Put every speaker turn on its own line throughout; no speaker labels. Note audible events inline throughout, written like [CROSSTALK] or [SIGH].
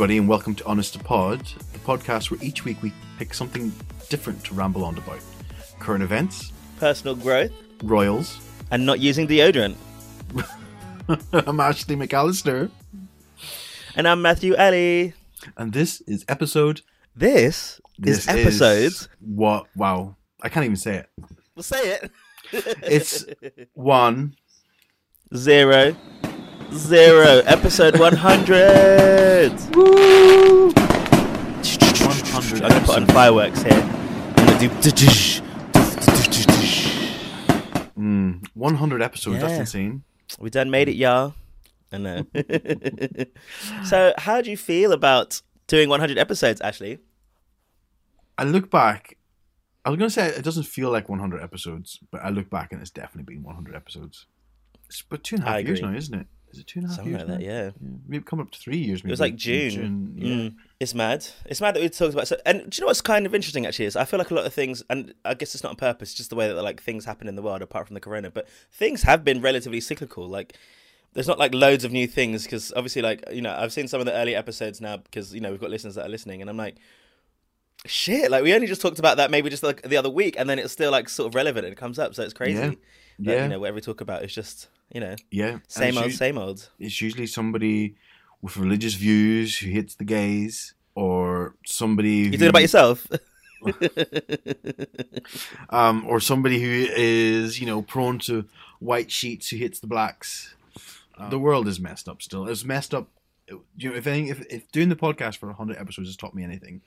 Everybody, and welcome to Honest to Pod, the podcast where each week we pick something different to ramble on about current events,
personal growth,
royals,
and not using deodorant. [LAUGHS]
I'm Ashley McAllister,
And I'm Matthew Alley.
and this is episode.
This,
This
is episode.
what? Wow, I can't even say it.
We'll say it.
It's [LAUGHS] one.
Zero. Zero. Episode 100.
Woo! 100
I'm going to put on fireworks here. I'm going to do.
Mm, 100 episodes. That's insane.
We done made it, y'all. I know. [LAUGHS] so, how do you feel about doing 100 episodes, Ashley?
I look back. I was gonna say it doesn't feel like 100 episodes, but I look back and it's definitely been 100 episodes. It's but two and a half years now, isn't it? Is it two and a half
Something
years?
like that,
now?
yeah.
Maybe coming up to three years. Maybe
It was like
in
June.
yeah.
Mm. It's mad. It's mad that we talked about. So, and do you know what's kind of interesting actually is I feel like a lot of things, and I guess it's not on purpose, just the way that like things happen in the world apart from the corona. But things have been relatively cyclical. Like there's not like loads of new things because obviously like you know I've seen some of the early episodes now because you know we've got listeners that are listening, and I'm like. Shit! Like we only just talked about that maybe just like the other week, and then it's still like sort of relevant and it comes up, so it's crazy.
Yeah.
That,
Yeah.
you know whatever we talk about is just you know
Yeah.
Same old,
us-
same old.
It's usually somebody with religious views who hits the gays, or somebody.
You it about yourself? [LAUGHS]
um, or somebody who is you know prone to white sheets who hits the blacks. the world is messed up still. It's messed up. You know, if anything, if, if doing the podcast for hundred episodes has taught me anything,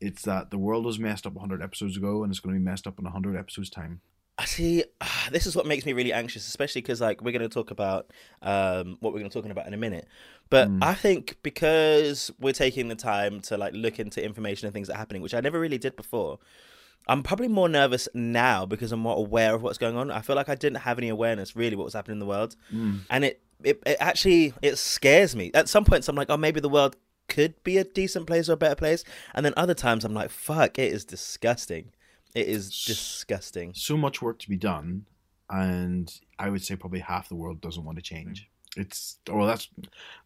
it's that the world was messed up hundred episodes ago, and it's going to be messed up in hundred episodes time.
I see. ah, This is what makes me really anxious, especially because like we're going to talk about um, what we're going to talk about in a minute. But I think because we're taking the time to like look into information and things that are happening, which I never really did before. I'm probably more nervous now because I'm more aware of what's going on. I feel like I didn't have any awareness really what was happening in the world, and it, it it actually it scares me. At some points, I'm like, oh, maybe the world could be a decent place or a better place, and then other times I'm like, fuck, it is disgusting. It is disgusting.
So much work to be done, and I would say probably half the world doesn't want to change. Hmm. It's well, that's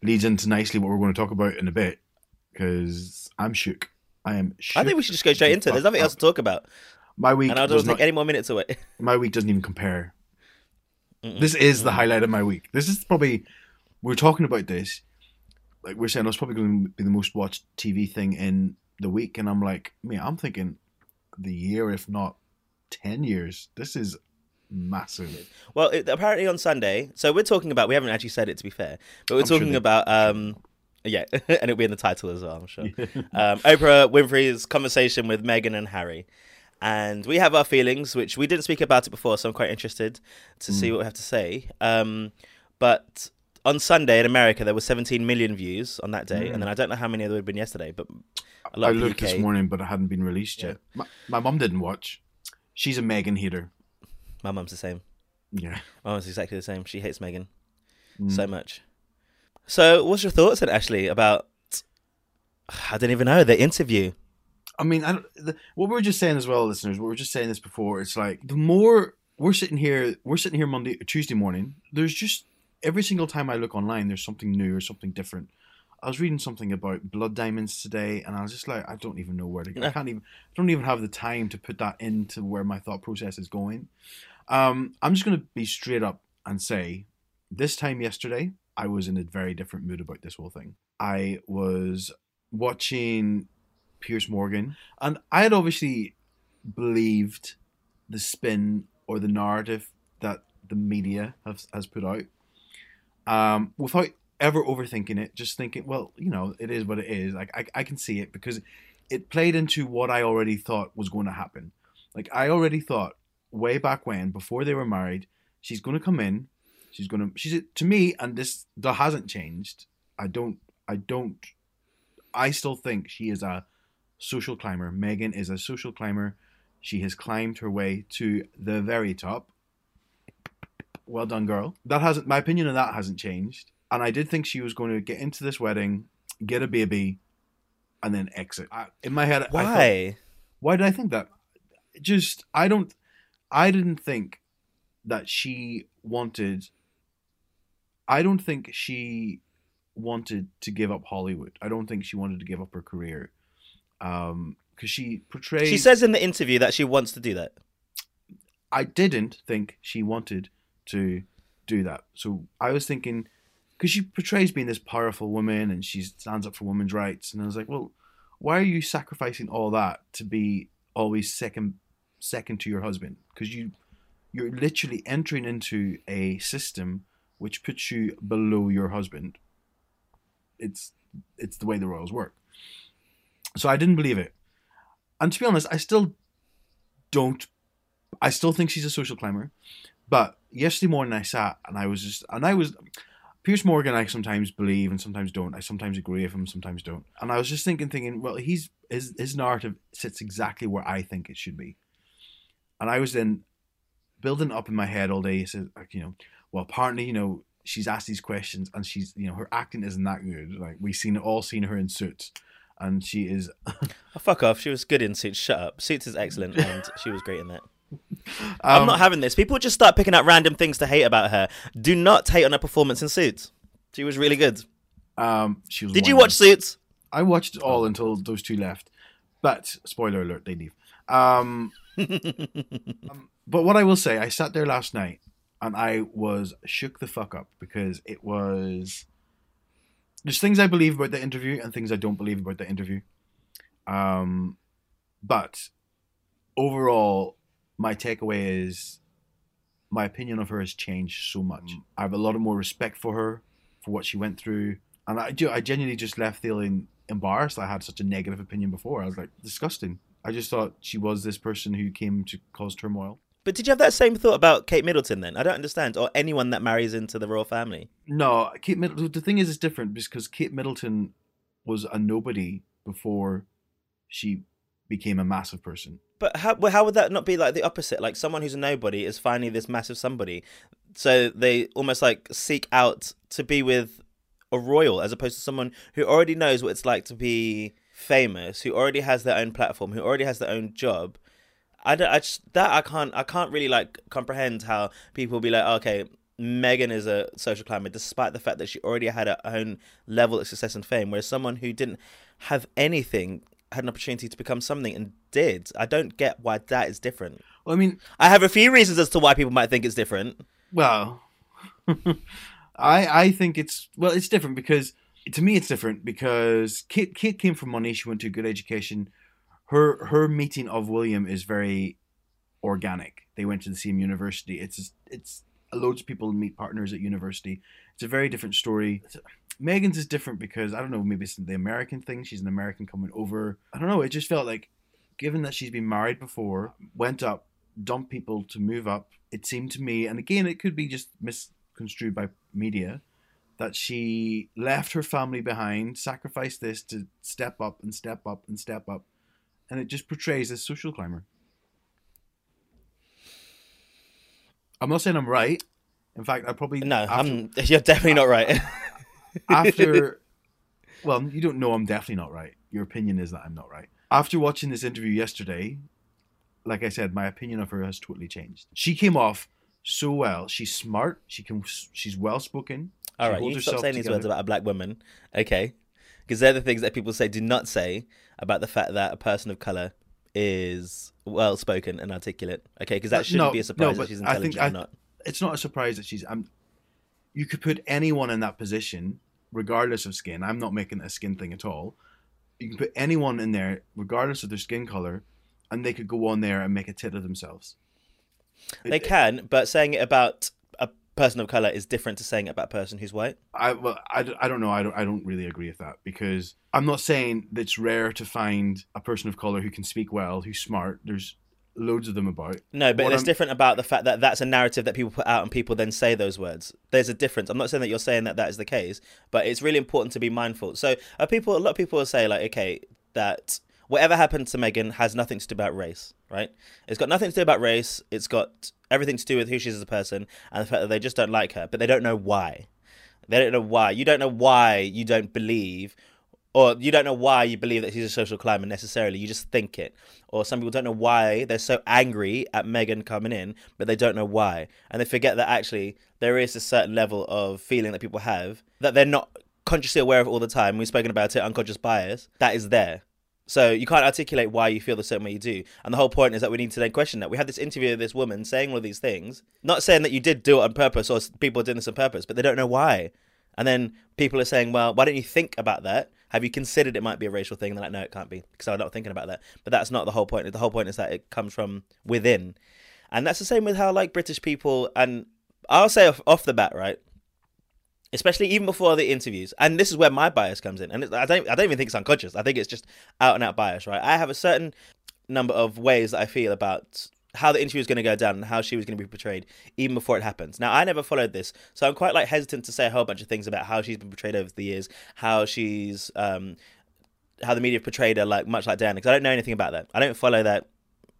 leads into nicely what we're going to talk about in a bit because I'm shook. I am. Shook
I think we should just go straight into it. There's nothing else to talk about,
My week
and I don't take any more minutes away. [LAUGHS]
my week doesn't even compare. This is the highlight of my week. This is probably we're talking about this. Like we're saying, oh, it's probably going to be the most watched TV thing in the week, and I'm like, man, I'm thinking the year, if not ten years. This is massive.
Well, it, apparently on Sunday. So we're talking about. We haven't actually said it to be fair, but we're
I'm
talking
they-
about. um Yeah, [LAUGHS] and it'll be in the title as well. I'm sure. [LAUGHS] um, Oprah Winfrey's conversation with Meghan and Harry. And we have our feelings, which we didn't speak about it before, so I'm quite interested to see
Mm.
what we have to say. Um, but on Sunday in America, there were 17 million views on that day, and then I don't know how many there would have been yesterday, but a lot
Mm. I looked this morning, but it hadn't been released
Yeah.
yet. My, my mum didn't watch. She's a Meghan hater.
My mum's the same.
Yeah.
My mum's exactly the same. She hates Meghan
Mm.
so much. So, what's your thoughts then, Ashley, about I don't even know the interview?
I mean, I the, what we were just saying as well, listeners. We were just saying this before. It's like the more we're sitting here, we're sitting here Monday, Tuesday morning. There's just every single time I look online, there's something new or something different. I was reading something about blood diamonds today, and I was just like, I don't even know where to go. I can't even, I don't even have the time to put that into where my thought process is going. Um, I'm just going to be straight up and say, this time yesterday, I was in a very different mood about this whole thing. I was watching Piers Morgan, and I had obviously believed the spin or the narrative that the media has, has put out um, without ever overthinking it, just thinking, well, you know, it is what it is. Like, I, I can see it because it played into what I already thought was going to happen. Like, I already thought way back when, before they were married, she's going to come in, she's going to, she's, to me, and this, that hasn't changed. I don't, I don't, I still think she is a social climber. Meghan is a social climber. She has climbed her way to the very top. Well done, girl. That hasn't my opinion of that hasn't changed. And I did think she was going to get into this wedding, get a baby, and then exit. I, in my head, I thought,
Why?
why did I think that? Just I don't. I didn't think that she wanted. I don't think she wanted to give up Hollywood. I don't think she wanted to give up her career. Um, because she portrays.
She says in the interview that she wants to do that.
I didn't think she wanted to do that. So I was thinking, because she portrays being this powerful woman and she stands up for women's rights, and I was like, well, why are you sacrificing all that to be always second second to your husband? Because you you're literally entering into a system which puts you below your husband. It's it's the way the royals work. So I didn't believe it. And to be honest, I still don't I still think she's a social climber. But yesterday morning I sat and I was just and I was Piers Morgan I sometimes believe and sometimes don't. I sometimes agree with him, sometimes don't. And I was just thinking thinking, well, he's his his narrative sits exactly where I think it should be. And I was then building up in my head all day, he said you know, well apparently, you know, she's asked these questions and she's you know, her acting isn't that good. Like we've seen all seen her in suits and she is [LAUGHS]
oh, fuck off. She was good in Suits. Shut up. Suits is excellent, and she was great in that. Um, I'm not having this. People just start picking out random things to hate about her. Do not hate on her performance in Suits. She was really good.
Um, she was.
Did you watch Suits?
I watched all until those two left, but spoiler alert, they leave. Um, [LAUGHS] um, but what I will say, I sat there last night and I was shook the fuck up because it was there's things I believe about the interview and things I don't believe about the interview. Um, but overall, my takeaway is my opinion of her has changed so much. Mm. I have a lot of more respect for her for what she went through, and I do. I genuinely just left feeling embarrassed. I had such a negative opinion before. I was like disgusting. I just thought she was this person who came to cause turmoil.
But did you have that same thought about Kate Middleton then? I don't understand, or anyone that marries into the royal family.
No, Kate Middleton. The thing is, it's different because Kate Middleton was a nobody before she became a massive person.
But how well, how would that not be like the opposite? Like someone who's a nobody is finally this massive somebody, so they almost like seek out to be with a royal as opposed to someone who already knows what it's like to be famous, who already has their own platform, who already has their own job I, don't, I just, that I can't I can't really like comprehend how people be like okay Meghan is a social climber despite the fact that she already had her own level of success and fame whereas someone who didn't have anything had an opportunity to become something and did I don't get why that is different
well, I mean
I have a few reasons as to why people might think it's different
well [LAUGHS] I I think it's well it's different because to me it's different because Kate Kate came from money she went to a good education her her meeting of William is very organic. They went to the same university. It's it's loads of people meet partners at university. It's a very different story. Meghan's is different because I don't know, maybe it's the American thing. She's an American coming over. I don't know. It just felt like, given that she's been married before, went up, dumped people to move up. It seemed to me, and again, it could be just misconstrued by media, that she left her family behind, sacrificed this to step up and step up and step up, and it just portrays this social climber. I'm not saying I'm right. In fact, I probably
no. After, I'm. [LAUGHS] You're definitely not right.
after, [LAUGHS] well, you don't know I'm definitely not right. Your opinion is that I'm not right. After watching this interview yesterday, like I said, my opinion of her has totally changed. She came off so well. She's smart. She can. She's well spoken.
All right, you stop saying together. these words about a black woman. Okay, because they're the things that people say do not say about the fact that a person of color is well spoken and articulate. Okay, because that shouldn't no, be a surprise no, that she's intelligent I or not.
it's not a surprise that she's. Um, you could put anyone in that position, regardless of skin. I'm not making a skin thing at all. You can put anyone in there, regardless of their skin color, and they could go on there and make a tit of themselves.
They it, can, but saying it about a person of color is different to saying it about a person who's white?
I well, I, I don't know. I don't I don't really agree with that because I'm not saying that it's rare to find a person of color who can speak well, who's smart. There's loads of them about.
No, but what it's I'm... different about the fact that that's a narrative that people put out and people then say those words. There's a difference. I'm not saying that you're saying that that is the case, but it's really important to be mindful. So, are people a lot of people will say like, okay, that whatever happened to Meghan has nothing to do about race, right? It's got nothing to do about race. It's got everything to do with who she is as a person and the fact that they just don't like her, but they don't know why. They don't know why. You don't know why you don't believe, or you don't know why you believe that she's a social climber necessarily. You just think it. Or some people don't know why they're so angry at Meghan coming in, but they don't know why. And they forget that actually there is a certain level of feeling that people have that they're not consciously aware of all the time. We've spoken about it, unconscious bias. That is there. So you can't articulate why you feel the certain way you do. And the whole point is that we need to then question that. We had this interview with this woman saying all these things, not saying that you did do it on purpose or people are doing this on purpose, but they don't know why. And then people are saying, well, why don't you think about that? Have you considered it might be a racial thing? They're like, no, it can't be because I'm not thinking about that. But that's not the whole point. The whole point is that it comes from within. And that's the same with how like British people, and I'll say off, off the bat, right? especially even before the interviews. And this is where my bias comes in. And I don't, I don't even think it's unconscious. I think it's just out and out bias, right? I have a certain number of ways that I feel about how the interview was going to go down and how she was going to be portrayed even before it happens. Now, I never followed this, so I'm quite like hesitant to say a whole bunch of things about how she's been portrayed over the years, how she's, um, how the media portrayed her, like much like Diana, because I don't know anything about that. I don't follow that.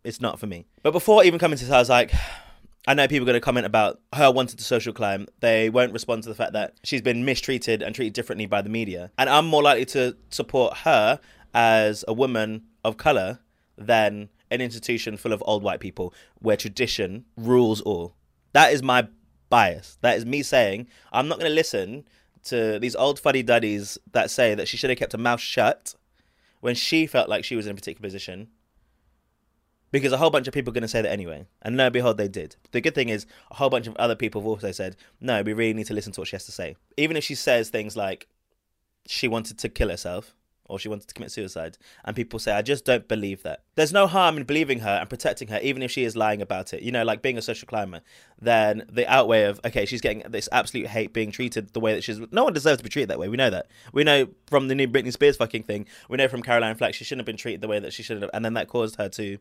It's not for me. But before even coming to this, I was like, [SIGHS] I know people are going to comment about her wanting to social climb. They won't respond to the fact that she's been mistreated and treated differently by the media. And I'm more likely to support her as a woman of color than an institution full of old white people where tradition rules all. That is my bias. That is me saying I'm not going to listen to these old fuddy duddies that say that she should have kept her mouth shut when she felt like she was in a particular position because a whole bunch of people are going to say that anyway. And lo and behold, they did. The good thing is, a whole bunch of other people have also said, no, we really need to listen to what she has to say. Even if she says things like she wanted to kill herself or she wanted to commit suicide, and people say, I just don't believe that. There's no harm in believing her and protecting her, even if she is lying about it. You know, like being a social climber, then the outweigh of, okay, she's getting this absolute hate being treated the way that she's. No one deserves to be treated that way. We know that. We know from the new Britney Spears fucking thing, we know from Caroline Flack, she shouldn't have been treated the way that she should have, and then that caused her to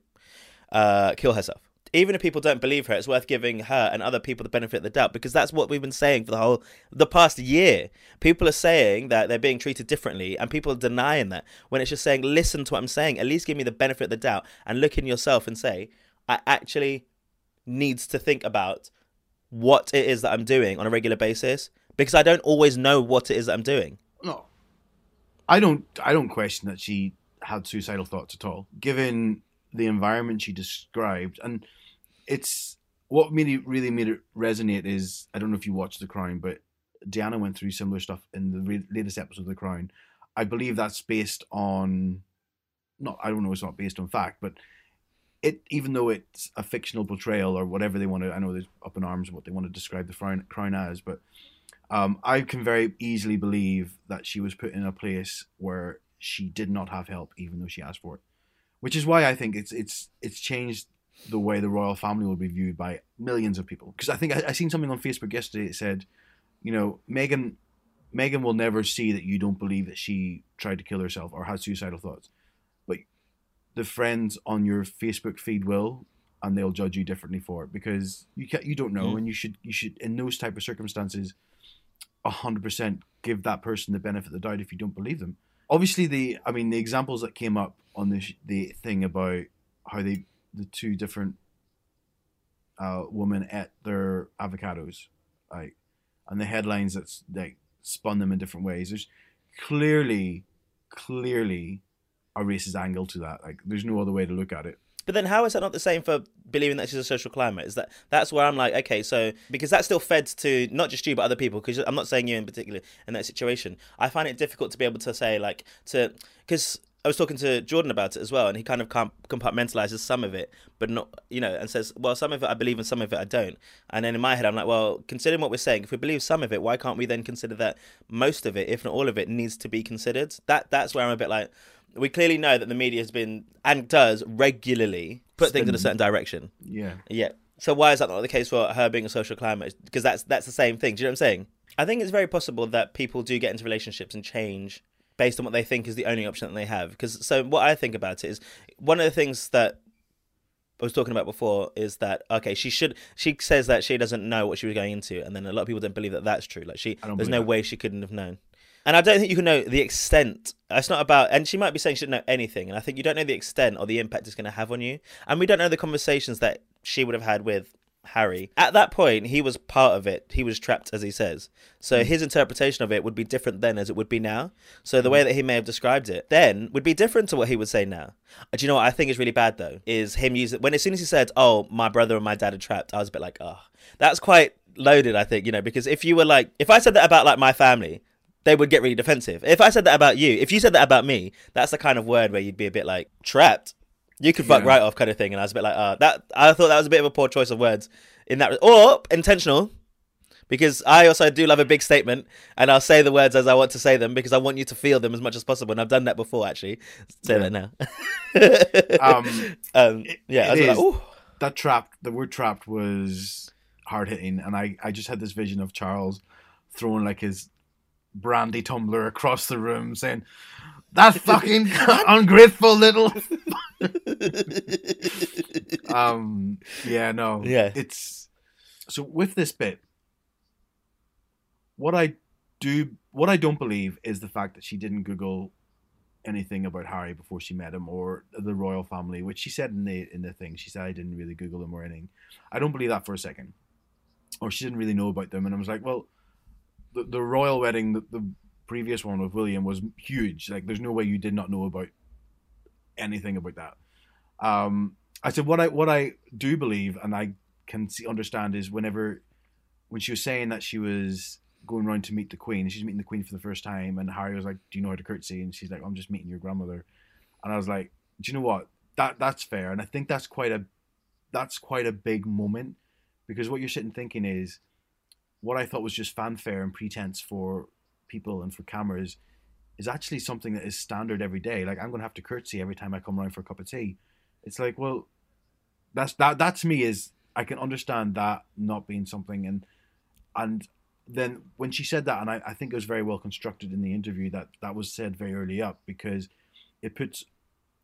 uh, kill herself. Even if people don't believe her, it's worth giving her and other people the benefit of the doubt because that's what we've been saying for the whole the past year. People are saying that they're being treated differently, and people are denying that. When it's just saying, "Listen to what I'm saying. At least give me the benefit of the doubt and look in yourself and say, I actually needs to think about what it is that I'm doing on a regular basis because I don't always know what it is that I'm doing.
No, I don't. I don't question that she had suicidal thoughts at all. Given the environment she described, and it's what made it really made it resonate is I don't know if you watched The Crown, but Diana went through similar stuff in the re- latest episode of The Crown. I believe that's based on, not I don't know, it's not based on fact, but it even though it's a fictional portrayal or whatever they want to, I know there's up in arms what they want to describe the Crown, crown as, but um, I can very easily believe that she was put in a place where she did not have help, even though she asked for it which is why I think it's it's it's changed the way the royal family will be viewed by millions of people. Because I think I, I seen something on Facebook yesterday that said, you know, Meghan, Meghan will never see that you don't believe that she tried to kill herself or had suicidal thoughts, but the friends on your Facebook feed will, and they'll judge you differently for it because you can't, you don't know, mm. and you should you should in those type of circumstances, hundred percent give that person the benefit of the doubt if you don't believe them obviously the I mean the examples that came up on the the thing about how they the two different uh, women ate their avocados, like, and the headlines that's like spun them in different ways. There's clearly, clearly a racist angle to that. Like, there's no other way to look at it.
But then, how is that not the same for believing that she's a social climber? Is that that's where I'm like, okay, so because that still fed to not just you but other people. Because I'm not saying you in particular in that situation. I find it difficult to be able to say like to because I was talking to Jordan about it as well, and he kind of compartmentalizes some of it, but not, you know, and says, well, some of it I believe and some of it I don't. And then in my head, I'm like, well, considering what we're saying, if we believe some of it, why can't we then consider that most of it, if not all of it, needs to be considered? That That's where I'm a bit like, we clearly know that the media has been and does regularly put things in a certain direction.
Yeah.
Yeah. So why is that not the case for her being a social climber? Because that's that's the same thing. Do you know what I'm saying? I think it's very possible that people do get into relationships and change based on what they think is the only option that they have. Because so what I think about it is one of the things that I was talking about before is that okay, she should. She says that she doesn't know what she was going into, and then a lot of people don't believe that that's true. Like she, there's no that. way she couldn't have known. And I don't think you can know the extent. It's not about, and she might be saying she didn't know anything. And I think you don't know the extent or the impact it's going to have on you. And we don't know the conversations that she would have had with Harry. At that point, he was part of it. He was trapped, as he says. So mm. his interpretation of it would be different then as it would be now. So the mm. way that he may have described it then would be different to what he would say now. Uh, do you know what I think is really bad though? Is him using when as soon as he said, "Oh, my brother and my dad are trapped," I was a bit like, "Oh, that's quite loaded." I think you know because if you were like, if I said that about like my family, they would get really defensive. If I said that about you, if you said that about me, that's the kind of word where you'd be a bit like trapped. You could fuck
Yeah.
right off, kind of thing. And I was a bit like, uh, that. I thought that was a bit of a poor choice of words in that, or intentional, because I also do love a big statement, and I'll say the words as I want to say them because I want you to feel them as much as possible. And I've done that before, actually. Say
Yeah.
that now. [LAUGHS]
Um, [LAUGHS]
um,
it-
yeah, I
it
was like,
that trapped the word trapped was hard hitting and I, I just had this vision of Charles throwing like his brandy tumbler across the room saying that fucking [LAUGHS] ungrateful little [LAUGHS] um yeah no
Yeah.
it's so with this bit what i do what i don't believe is the fact that she didn't google anything about harry before she met him or the royal family which she said in the in the thing. She said i didn't really google them or anything. I don't believe that for a second. Or she didn't really know about them. And i was like well the, the royal wedding the, the previous one with william was huge like there's no way you did not know about anything about that um I said what I what I do believe and I can see, understand is whenever when she was saying that she was going around to meet the queen, she's meeting the queen for the first time, and Harry was like, "Do you know how to curtsy?" And she's like, "I'm just meeting your grandmother," and I was like, "Do you know what? That that's fair," and I think that's quite a that's quite a big moment because what you're sitting thinking is what I thought was just fanfare and pretense for people and for cameras is actually something that is standard every day. Like I'm going to have to curtsy every time I come around for a cup of tea. It's like, well, that's that. That to me is I can understand that not being something, and and then when she said that, and I, I think it was very well constructed in the interview that that was said very early up because it puts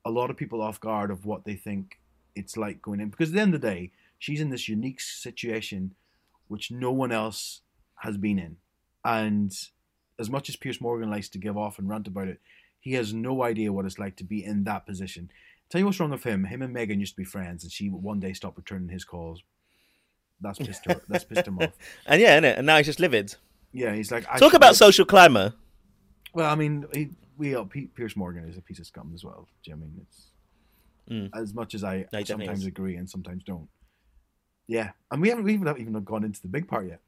a lot of people off guard of what they think it's like going in. Because at the end of the day, she's in this unique situation which no one else has been in, and as much as Piers Morgan likes to give off and rant about it, he has no idea what it's like to be in that position. Tell you what's wrong with him. Him and Meghan used to be friends, and she one day stopped returning his calls. That's pissed her. that's pissed him off. [LAUGHS]
And yeah, innit? And now he's just livid.
Yeah, he's like.
Talk about social climber.
Well, I mean, he, we uh, P- Piers Morgan is a piece of scum as well. Do you know I mean, it's
Mm.
as much as I
No,
sometimes agree and sometimes don't. Yeah, and we haven't we haven't even gone into the big part yet.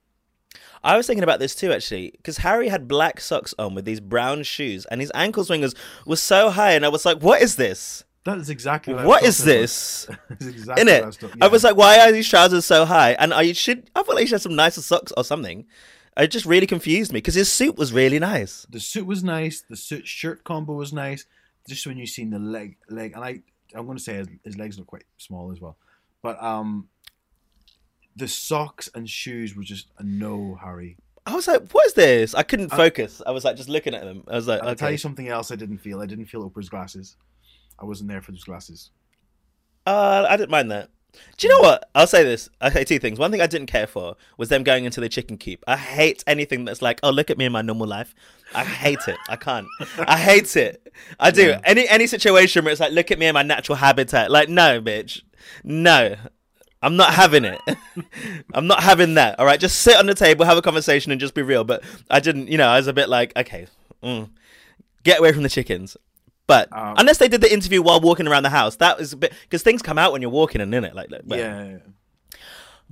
I was thinking about this too, actually, because Harry had black socks on with these brown shoes, and his ankle swingers were so high, and I was like, "What is this?
That is exactly what, I was
is this?" [LAUGHS]
Exactly
In
what
it,
I was, talking-
I was like, "Why are these trousers so high?" And I should, I felt like he should have some nicer socks or something. It just really confused me because his suit was really nice.
the suit was nice. The suit shirt combo was nice. Just when you seen the leg leg, and I I'm going to say his, his legs look quite small as well, but um, the socks and shoes were just a no, Harry.
I was like, "What is this?" I couldn't focus. I was like, just looking at them. I was like,
I'll tell
"Okay."
you something else I didn't feel. I didn't feel Oprah's glasses. I wasn't there for those glasses.
Uh, I didn't mind that. Do you know what? I'll say this. I'll say two things. One thing I didn't care for was them going into the chicken coop. I hate anything that's like, oh, look at me in my normal life. I hate it. I can't. I hate it. I do.
Yeah.
Any any situation where it's like, look at me in my natural habitat. Like, no, bitch. No. I'm not having it. [LAUGHS] I'm not having that. All right, just sit on the table, have a conversation, and just be real. But I didn't. You know, I was a bit like, okay, mm, get away from the chickens. But
Um,
unless they did the interview while walking around the house, that was a bit because things come out when you're walking and in it. Like, like
yeah,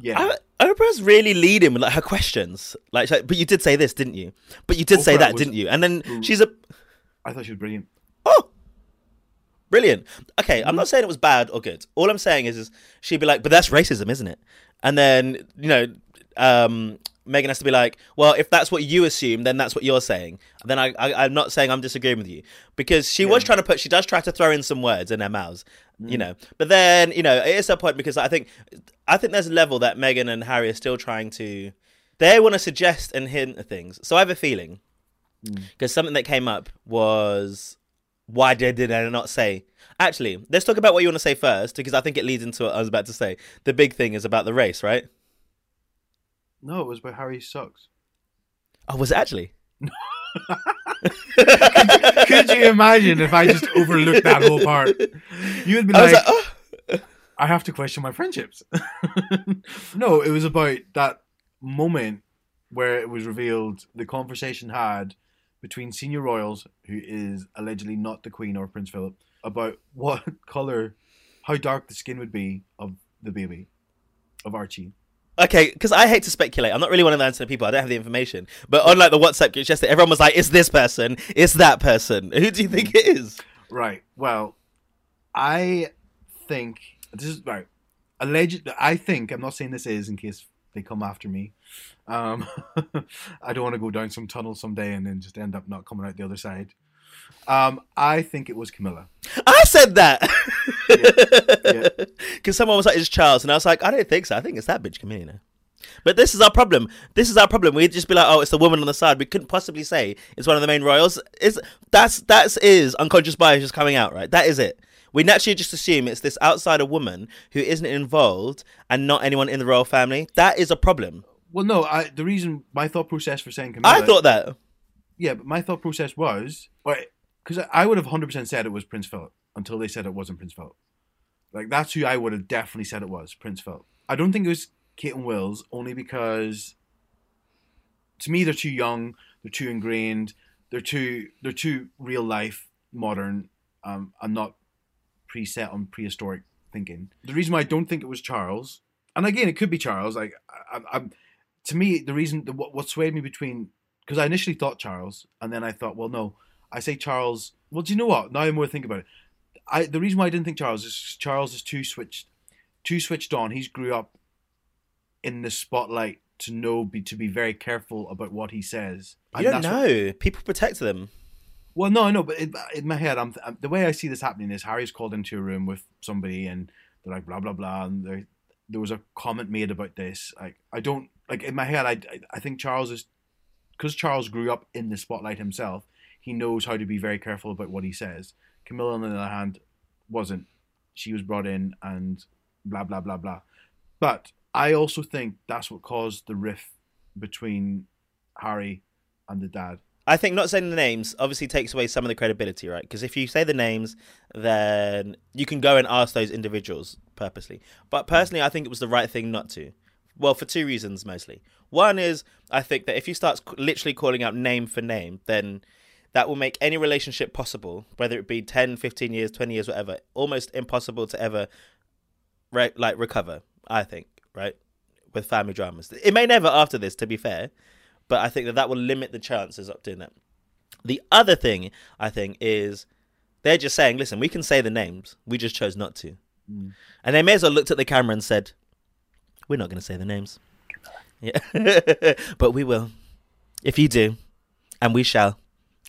yeah.
I, Oprah's really leading with like her questions. Like, like, but you did say this, didn't you? But you did say that,
was-
didn't you? And then she's a
I thought she was brilliant.
oh, brilliant. Okay, I'm mm-hmm. not saying it was bad or good. All I'm saying is, is she'd be like, but that's racism, isn't it? And then you know, um, Meghan has to be like, well, if that's what you assume, then that's what you're saying. Then I, I I'm not saying I'm disagreeing with you because she was trying to put, she does try to throw in some words in their mouths, you mm. know. But then you know, it is a point because I think, I think there's a level that Meghan and Harry are still trying to. They want to suggest and hint at things. So I have a feeling mm. because something that came up was why did, did I not say? Actually, let's talk about what you want to say first because I think it leads into what I was about to say. The big thing is about the race, right?
No, it was about Harry sucks.
Oh, was it actually? [LAUGHS] [LAUGHS]
Could you imagine if I just overlooked that whole part? You would be like,
like, oh.
I have to question my friendships. [LAUGHS] no, it was about that moment where it was revealed the conversation had between senior royals, who is allegedly not the Queen or Prince Philip, about [LAUGHS] what color, how dark the skin would be of the baby, of Archie.
Okay, because I hate to speculate. I'm not really one of the those people. I don't have the information. But on like the WhatsApp group, just everyone was like, "It's this person. It's that person." [LAUGHS] Who do you think it is?
Right. Well, I think this is right. Alleged. I think I'm not saying this is in case they come after me. Um, [LAUGHS] I don't want to go down some tunnel someday and then just end up not coming out the other side. Um, I think it was Camilla.
I said that
Yeah.
because [LAUGHS] someone was like, "It's Charles," and I was like, "I don't think so. I think it's that bitch Camilla." But this is our problem. This is our problem. We'd just be like, "Oh, it's the woman on the side." We couldn't possibly say it's one of the main royals. Is that's that is unconscious bias just coming out, right? That is it. We naturally just assume it's this outsider woman who isn't involved and not anyone in the royal family. That is a problem.
Well, no. I the reason my thought process for saying Camilla.
I thought that.
Yeah, but my thought process was because I would have hundred percent said it was Prince Philip until they said it wasn't Prince Philip. Like that's who I would have definitely said it was Prince Philip. I don't think it was Kate and Wills only because to me they're too young, they're too ingrained, they're too they're too real life, modern, um, and not preset on prehistoric thinking. The reason why I don't think it was Charles, and again it could be Charles. Like I, I, I'm, to me the reason the, what, what swayed me between because I initially thought Charles, and then I thought, well, no, I say Charles. Well, do you know what? Now I'm more thinking about it. I the reason why I didn't think Charles is Charles is too switched, too switched on. He's grew up in the spotlight to know be to be very careful about what he says.
You don't know. People protect them.
Well, no, no, but in, uh, in my head, I'm, I'm uh, the way I see this happening is Harry's called into a room with somebody, and they're like blah blah blah, and there was a comment made about this. Like I don't like in my head, I I, I think Charles is because Charles grew up in the spotlight himself. He knows how to be very careful about what he says. Camilla, on the other hand, wasn't. She was brought in and blah blah blah blah. But I also think that's what caused the rift between Harry and the dad.
I think not saying the names obviously takes away some of the credibility, right? Because if you say the names, then you can go and ask those individuals purposely. But personally, I think it was the right thing not to. Well, for two reasons mostly. One is I think that if you start literally calling out name for name, then that will make any relationship possible, whether it be 10, 15 years, 20 years, whatever, almost impossible to ever re- like recover, I think, right? With family dramas. It may never after this, to be fair, but I think that that will limit the chances of doing that. The other thing I think is they're just saying, listen, we can say the names, we just chose not to.
Mm.
And they may as well looked at the camera and said, we're not going to say the names. Yeah. [LAUGHS] but we will. If you do, and we shall,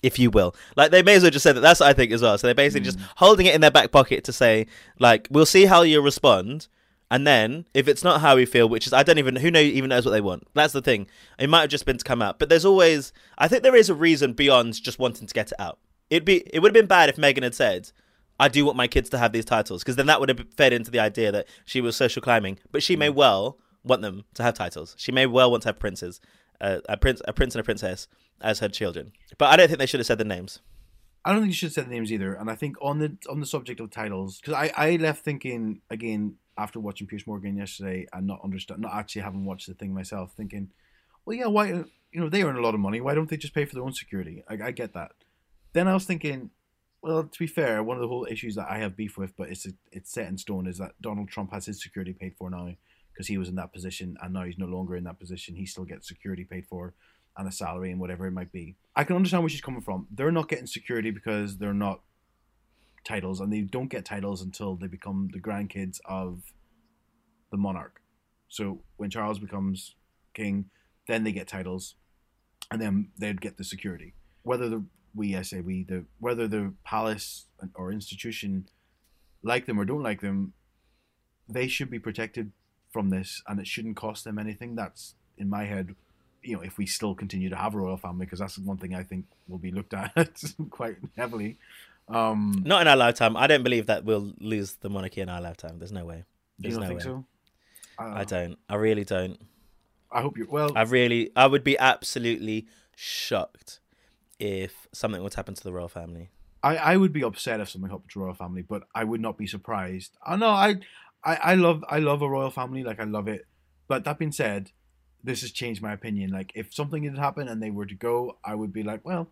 if you will. Like they may as well just say that. That's what I think as well. So they're basically just holding it in their back pocket to say, like, we'll see how you respond. And then if it's not how we feel, which is I don't even who know even knows what they want. That's the thing. It might have just been to come out. But there's always I think there is a reason beyond just wanting to get it out. It'd be it would have been bad if Meghan had said, I do want my kids to have these titles, because then that would have fed into the idea that she was social climbing. But she may well want them to have titles. She may well want to have princes, uh, a prince, a prince and a princess as her children. But I don't think they should have said the names.
I don't think you should say the names either. And I think on the on the subject of titles, because I, I left thinking again after watching Piers Morgan yesterday and not understand, not actually having watched the thing myself, thinking, well, yeah, why you know they earn a lot of money. Why don't they just pay for their own security? I, I get that. Then I was thinking, well, to be fair, one of the whole issues that I have beef with, but it's it's set in stone, is that Donald Trump has his security paid for now because he was in that position and now he's no longer in that position. He still gets security paid for and a salary and whatever it might be. I can understand where she's coming from. They're not getting security because they're not titles and they don't get titles until they become the grandkids of the monarch. So when Charles becomes king, then they get titles and then they'd get the security. Whether the we I say we the whether the palace or institution like them or don't like them, they should be protected from this and it shouldn't cost them anything. That's in my head you know, if we still continue to have a royal family, because that's one thing I think will be looked at [LAUGHS] quite heavily. Um,
Not in our lifetime. I don't believe that we'll lose the monarchy in our lifetime. There's no way.
you
There's
don't
no
think
way.
so?
I don't. I really don't.
I hope you're well.
I really. I would be absolutely shocked if something would happen to the royal family.
I, I would be upset if something happened to the royal family, but I would not be surprised. I know I, I I love I love a royal family, like I love it. But that being said, this has changed my opinion. Like if something had happened and they were to go, I would be like, well,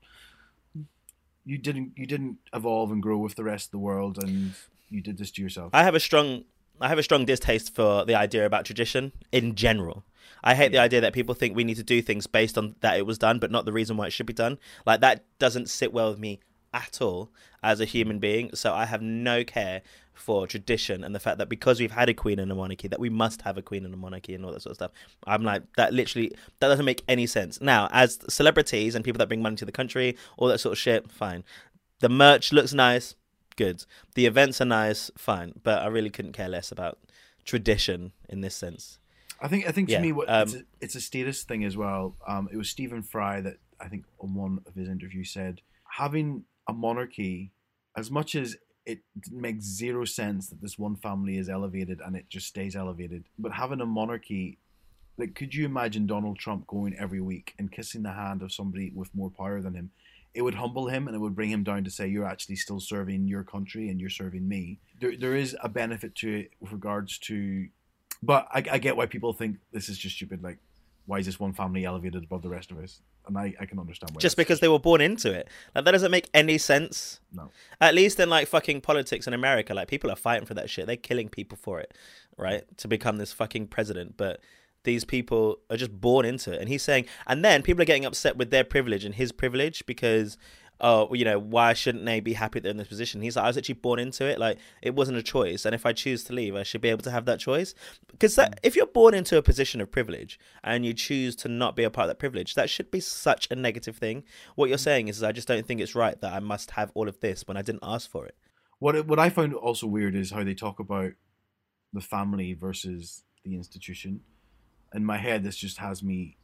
you didn't you didn't evolve and grow with the rest of the world, and you did this to yourself.
I have a strong I have a strong distaste for the idea about tradition in general. I hate the idea that people think we need to do things based on that it was done, but not the reason why it should be done. Like that doesn't sit well with me at all as a human being. So I have no care for tradition and the fact that because we've had a queen and a monarchy, that we must have a queen and a monarchy and all that sort of stuff. I'm like that. Literally, that doesn't make any sense. Now, as celebrities and people that bring money to the country, all that sort of shit, fine. The merch looks nice, good. The events are nice, fine. But I really couldn't care less about tradition in this sense.
I think I think to
Yeah,
me what
um,
it's, a, it's a status thing as well. Um, it was Stephen Fry that I think on one of his interviews said having a monarchy, as much as it makes zero sense that this one family is elevated and it just stays elevated, but having a monarchy, like could you imagine Donald Trump going every week and kissing the hand of somebody with more power than him? It would humble him and it would bring him down to say you're actually still serving your country and you're serving me. There, there is a benefit to it with regards to but I, I get why people think this is just stupid. Like, why is this one family elevated above the rest of us? And I, I can understand why.
Just because they were born into it. Like that doesn't make any sense.
no,
At least in like fucking politics in America, like people are fighting for that shit. They're killing people for it, right? To become this fucking president. But these people are just born into it. And he's saying, and then people are getting upset with their privilege and his privilege because, oh, you know, why shouldn't they be happy they're in this position? He's like, I was actually born into it. Like it wasn't a choice. And if I choose to leave, I should be able to have that choice. Because that, if you're born into a position of privilege and you choose to not be a part of that privilege, that should be such a negative thing. What you're saying is, I just don't think it's right that I must have all of this when I didn't ask for it.
what what I find also weird is how they talk about the family versus the institution. In my head, this just has me,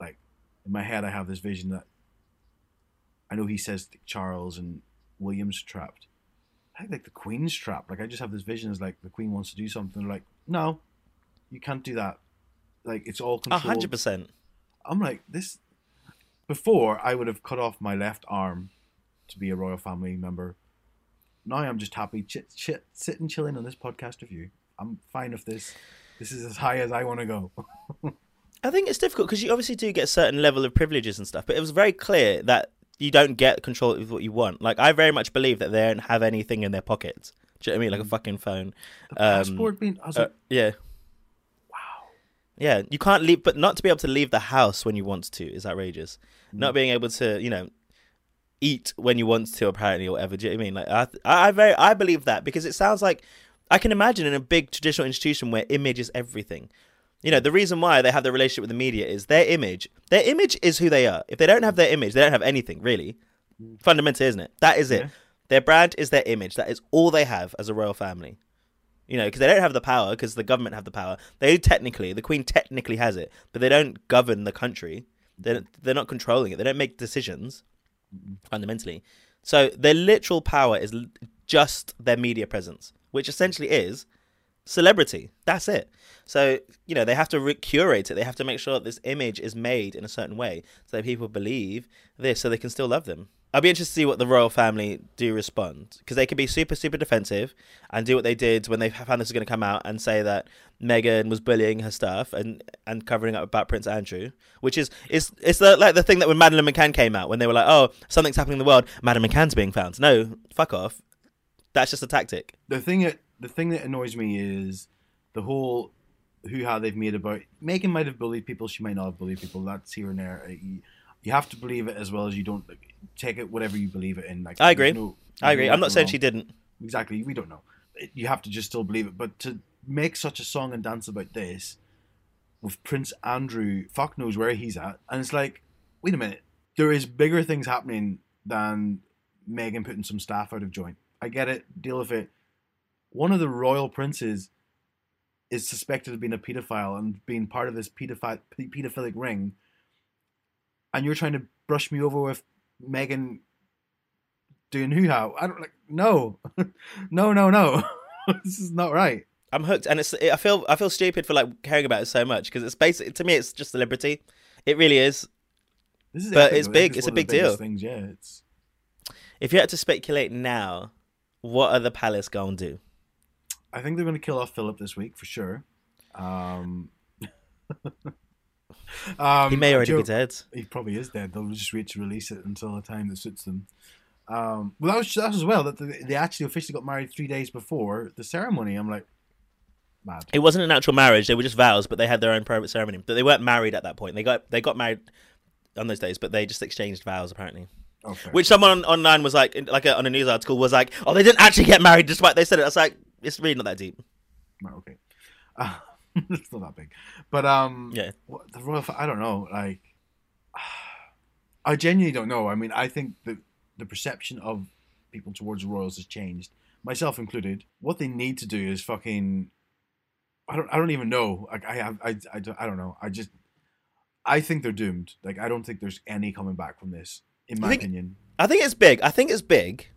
like, in my head, I have this vision that I know he says Charles and William's trapped. I think like the Queen's trapped. Like I just have this vision as like the Queen wants to do something. They're like, no, you can't do that. Like it's all
A
controlled.
hundred percent.
I'm like this. Before I would have cut off my left arm to be a royal family member. Now I'm just happy chit, chit, sitting chilling on this podcast with you. I'm fine with this. This is as high as I want to go. [LAUGHS]
I think it's difficult because you obviously do get a certain level of privileges and stuff, but it was very clear that you don't get control of what you want. Like I very much believe that they don't have anything in their pockets. Do you know what I mean? Like a fucking phone.
The
Um,
passport being. I was
Uh,
like,
yeah.
wow.
Yeah, you can't leave, but not to be able to leave the house when you want to is outrageous. Not being able to, you know, eat when you want to, apparently, or whatever. Do you know what I mean? Like, I, I very, I believe that because it sounds like I can imagine in a big traditional institution where image is everything. You know, the reason why they have the relationship with the media is their image. Their image is who they are. If they don't have their image, they don't have anything really. Fundamentally, isn't it? That is it.
Yeah.
Their brand is their image. That is all they have as a royal family. You know, because they don't have the power, because the government have the power. They technically, the Queen technically has it, but they don't govern the country. They're, they're not controlling it. They don't make decisions fundamentally. So their literal power is just their media presence, which essentially is celebrity. That's it. So, you know, they have to re- curate it. They have to make sure that this image is made in a certain way so that people believe this so they can still love them. I'll be interested to see what the royal family do respond because they could be super, super defensive and do what they did when they found this was going to come out and say that Meghan was bullying her stuff and, and covering up about Prince Andrew, which is it's it's the, like the thing that when Madeleine McCann came out when they were like, oh, something's happening in the world, Madeleine McCann's being found. No, fuck off. That's just a tactic.
The thing that the thing that annoys me is the whole who how they've made about Meghan might have bullied people. She might not have bullied people. That's here and there. You, you have to believe it as well as you don't like, take it whatever you believe it in. Like
I agree.
no-
I agree. I'm not saying
wrong.
she didn't.
exactly we don't know you have to just still believe it but to make such a song and dance about this with prince andrew fuck knows where he's at and it's like wait a minute there is bigger things happening than megan putting some staff out of joint i get it deal with it one of the royal princes is suspected of being a pedophile and being part of this pedophile, pedophilic ring and you're trying to brush me over with megan doing hoo how? I don't like no, [LAUGHS] no, no, no. [LAUGHS] this is not right.
I'm hooked, and it's. I feel. I feel stupid for like caring about it so much because it's basically to me, it's just celebrity. It really is.
This is
But
epic,
it's big, it's a
one of the
big deal.
Things, yeah. It's
If you had to speculate now, what are the palace going to do?
I think they're going to kill off Philip this week for sure. Um, [LAUGHS] um,
He may already
Joe-
be dead.
He probably is dead. They'll just wait to release it until the time that suits them. Um, well, that was that was as well that they, they actually officially got married three days before the ceremony. I'm like, mad.
It wasn't an actual marriage; they were just vows, but they had their own private ceremony. But they weren't married at that point. They got they got married on those days, but they just exchanged vows apparently.
Okay.
Which someone online was like, like a, on a news article, was like, "Oh, they didn't actually get married, despite they said it." I was like, "It's really not that deep."
Right, okay. Uh, [LAUGHS] it's not that big, but um,
Yeah.
what, the royal, I don't know. Like, [SIGHS] I genuinely don't know. I mean, I think the the perception of people towards royals has changed, myself included. What they need to do is fucking. I don't. I don't even know. Like, I have. I. I. don't- I don't know. I just. I think they're doomed. Like, I don't think there's any coming back from this. In my
think-
opinion.
I think it's big. I think it's big.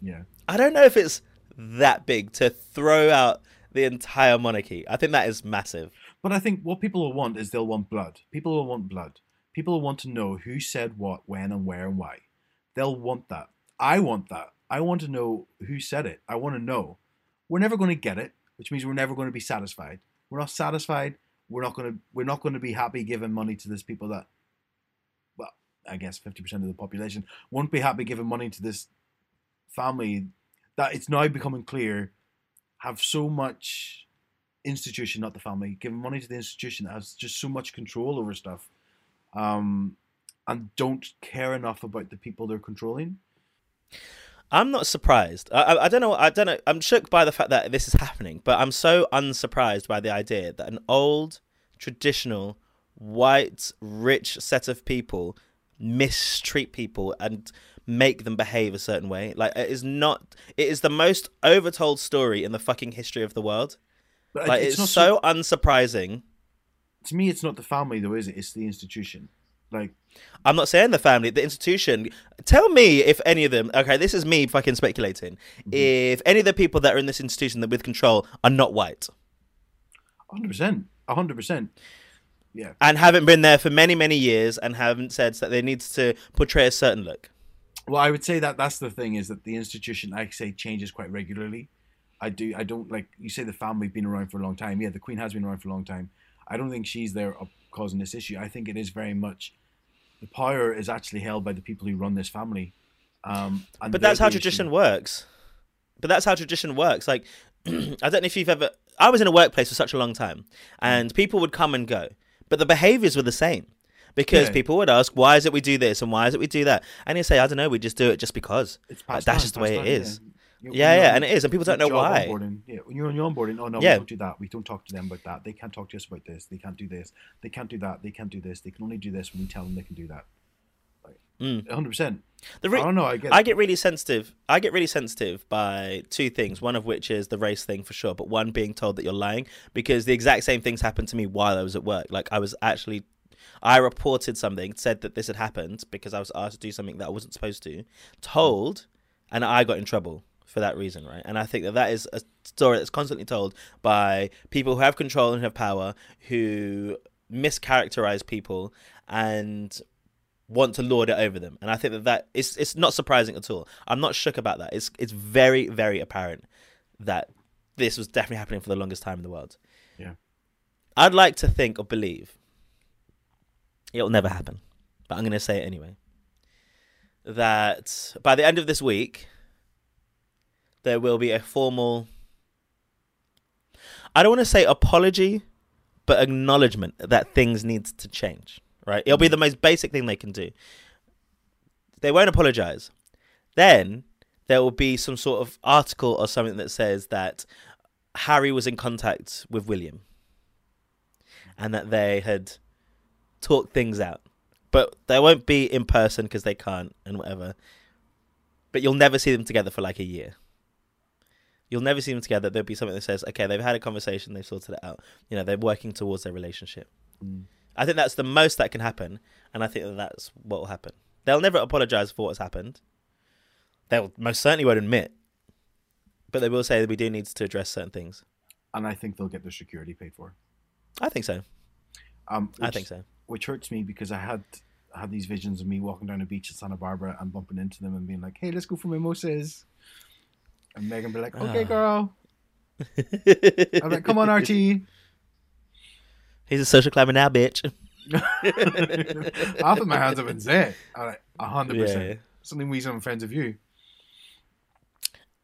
Yeah.
I don't know if it's that big to throw out the entire monarchy. I think that is massive.
But I think what people will want is they'll want blood. People will want blood. People will want to know who said what, when, and where, and why. They'll want that. I want that. I want to know who said it. I want to know. We're never going to get it, which means we're never going to be satisfied. We're not satisfied. We're not going to. We're not going to be happy giving money to this people that. Well, I guess fifty percent of the population won't be happy giving money to this family that it's now becoming clear have so much institution, not the family, giving money to the institution that has just so much control over stuff, um, and don't care enough about the people they're controlling.
I'm not surprised. I, I, I don't know. I don't know. I'm shook by the fact that this is happening, but I'm so unsurprised by the idea that an old, traditional, white, rich set of people mistreat people and make them behave a certain way. Like it is not. It is the most overtold story in the fucking history of the world.
But
Like it's,
not
so unsurprising.
to me, it's not the family though, is it? It's the institution. Like
I'm not saying the family, the institution. Tell me if any of them. Okay, this is me fucking speculating. Mm-hmm. If any of the people that are in this institution that with control are not white
hundred percent, hundred percent. Yeah,
and haven't been there for many many years and haven't said that they need to portray a certain look.
Well, I would say that that's the thing is that the institution, I say, changes quite regularly. I do. I don't like you say the family's been around for a long time. Yeah, the Queen has been around for a long time. I don't think she's there causing this issue. I think it is very much the power is actually held by the people who run this family. Um, and
But that's how
the issue.
tradition works. But that's how tradition works. Like [CLEARS THROAT] I don't know if you've ever. I was in a workplace for such a long time, and people would come and go, but the behaviors were the same. Because
Yeah.
people would ask, "Why is it we do this and why is it we do that?" And you say, "I don't know, we just do it just because."
It's
Like, that's just the way
down,
it is.
Yeah,
Yeah,
you're
yeah,
on
and it is, and people don't know why.
onboarding, Yeah, when you're on your onboarding, oh no,
Yeah.
we don't do that. We don't talk to them about that. They can't talk to us about this. They can't do this. They can't do that. They can't do this. They can only do this when we tell them they can do that.
Mm.
Hundred percent.
The
I don't know. I get.
I get really sensitive. I get really sensitive by two things. One of which is the race thing for sure, but one being told that you're lying because the exact same things happened to me while I was at work. Like I was actually, I reported something, said that this had happened because I was asked to do something that I wasn't supposed to, told, and I got in trouble for that reason, right? And I think that that is a story that's constantly told by people who have control and have power, who mischaracterize people and want to lord it over them. And I think that that it's it's not surprising at all. I'm not shook about that. It's it's very very apparent that this was definitely happening for the longest time in the world.
Yeah.
I'd like to think or believe it'll never happen, but I'm going to say it anyway. That by the end of this week, there will be a formal. I don't want to say apology, but acknowledgement that things need to change. Right? It'll be the most basic thing they can do. They won't apologize. Then there will be some sort of article or something that says that Harry was in contact with William and that they had talked things out. But they won't be in person because they can't and whatever. But you'll never see them together for like a year. You'll never see them together. There'll be something that says, okay, they've had a conversation, they've sorted it out. You know, they're working towards their relationship.
Mm.
I think that's the most that can happen, and I think that that's what will happen. They'll never apologize for what's happened. They'll most certainly won't admit, but they will say that we do need to address certain things.
and I think they'll get their security paid for.
I think so.
Um,
I think so.
Which hurts me because I had I had these visions of me walking down the beach at Santa Barbara and bumping into them and being like, "Hey, let's go for mimosas." And Meghan be like, "Okay,
Ah.
girl." [LAUGHS] I'm like, "Come on, RT."
He's a social climber now, bitch. [LAUGHS]
I'll put my hands and say it. I'm like, hundred
Yeah,
percent. Something we some friends of you.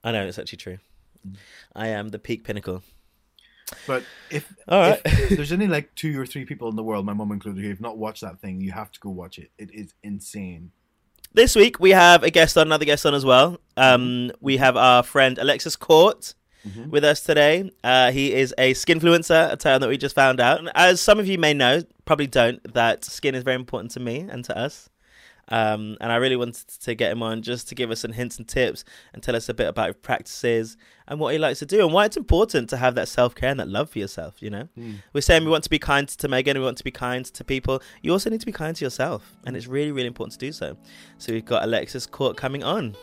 I know it's actually true. I am the peak pinnacle.
But if,
right.
if, [LAUGHS] there's only like two or three people in the world, my mum included, who have not watched that thing, you have to go watch it. It is insane.
This week we have a guest on, another guest on as well. Um, we have our friend Alexis Court
Mhm.
with us today. Uh, he is a skinfluencer, a term that we just found out. And as some of you may know, probably don't, that skin is very important to me and to us. Um, and I really wanted to get him on just to give us some hints and tips and tell us a bit about his practices and what he likes to do and why it's important to have that self care and that love for yourself. You know,
Mm.
we're saying we want to be kind to Meghan, we want to be kind to people. You also need to be kind to yourself, and it's really, really important to do so. So we've got Alexis Court coming on.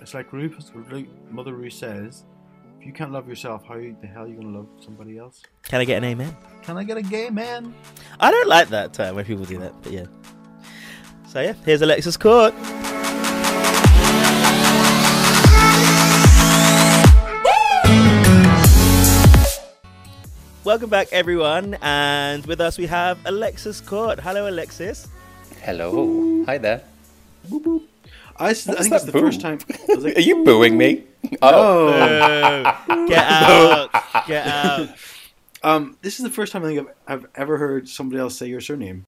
It's like like Mother Ru says, if you can't love yourself, how the hell are you going to love somebody else?
Can I get an amen?
Can I get a gay man?
I don't like that term when people do that, but yeah. So yeah, here's Alexis Court. Welcome back, everyone, and with us we have Alexis Court. Hello, Alexis.
Hello. Hi there.
Boop, boop. I, s- I
What's
think it's the
boom?
first time. [LAUGHS] Like,
Are you booing me? Oh,
oh. [LAUGHS]
Get [LAUGHS] out! Get out!
Um, this is the first time I think I've, I've ever heard somebody else say your surname.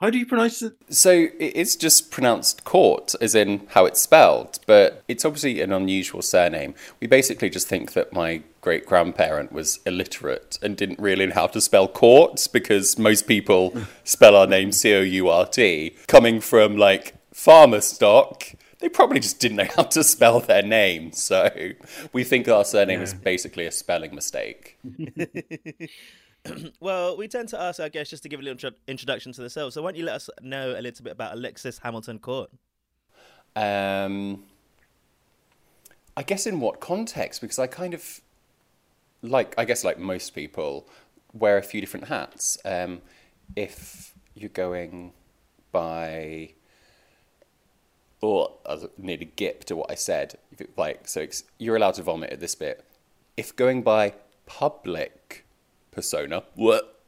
How do you pronounce it?
so it's just pronounced court, as in how it's spelled, but it's obviously an unusual surname. We basically just think that my great grandparent was illiterate and didn't really know how to spell court because most people [LAUGHS] spell our name C O U R T. Coming from like farmer stock, they probably just didn't know how to spell their name. So we think our surname is basically a spelling mistake. [LAUGHS] [CLEARS THROAT]
Well, we tend to ask our guests just to give a little intro- introduction to themselves. So why don't you let us know a little bit about Alexis Hamilton Court?
Um, I guess in what context? Because I kind of like, I guess, like most people, wear a few different hats. Um, if you're going by, or I was nearly gip to what I said. Like, so you're allowed to vomit at this bit. If going by public persona, what?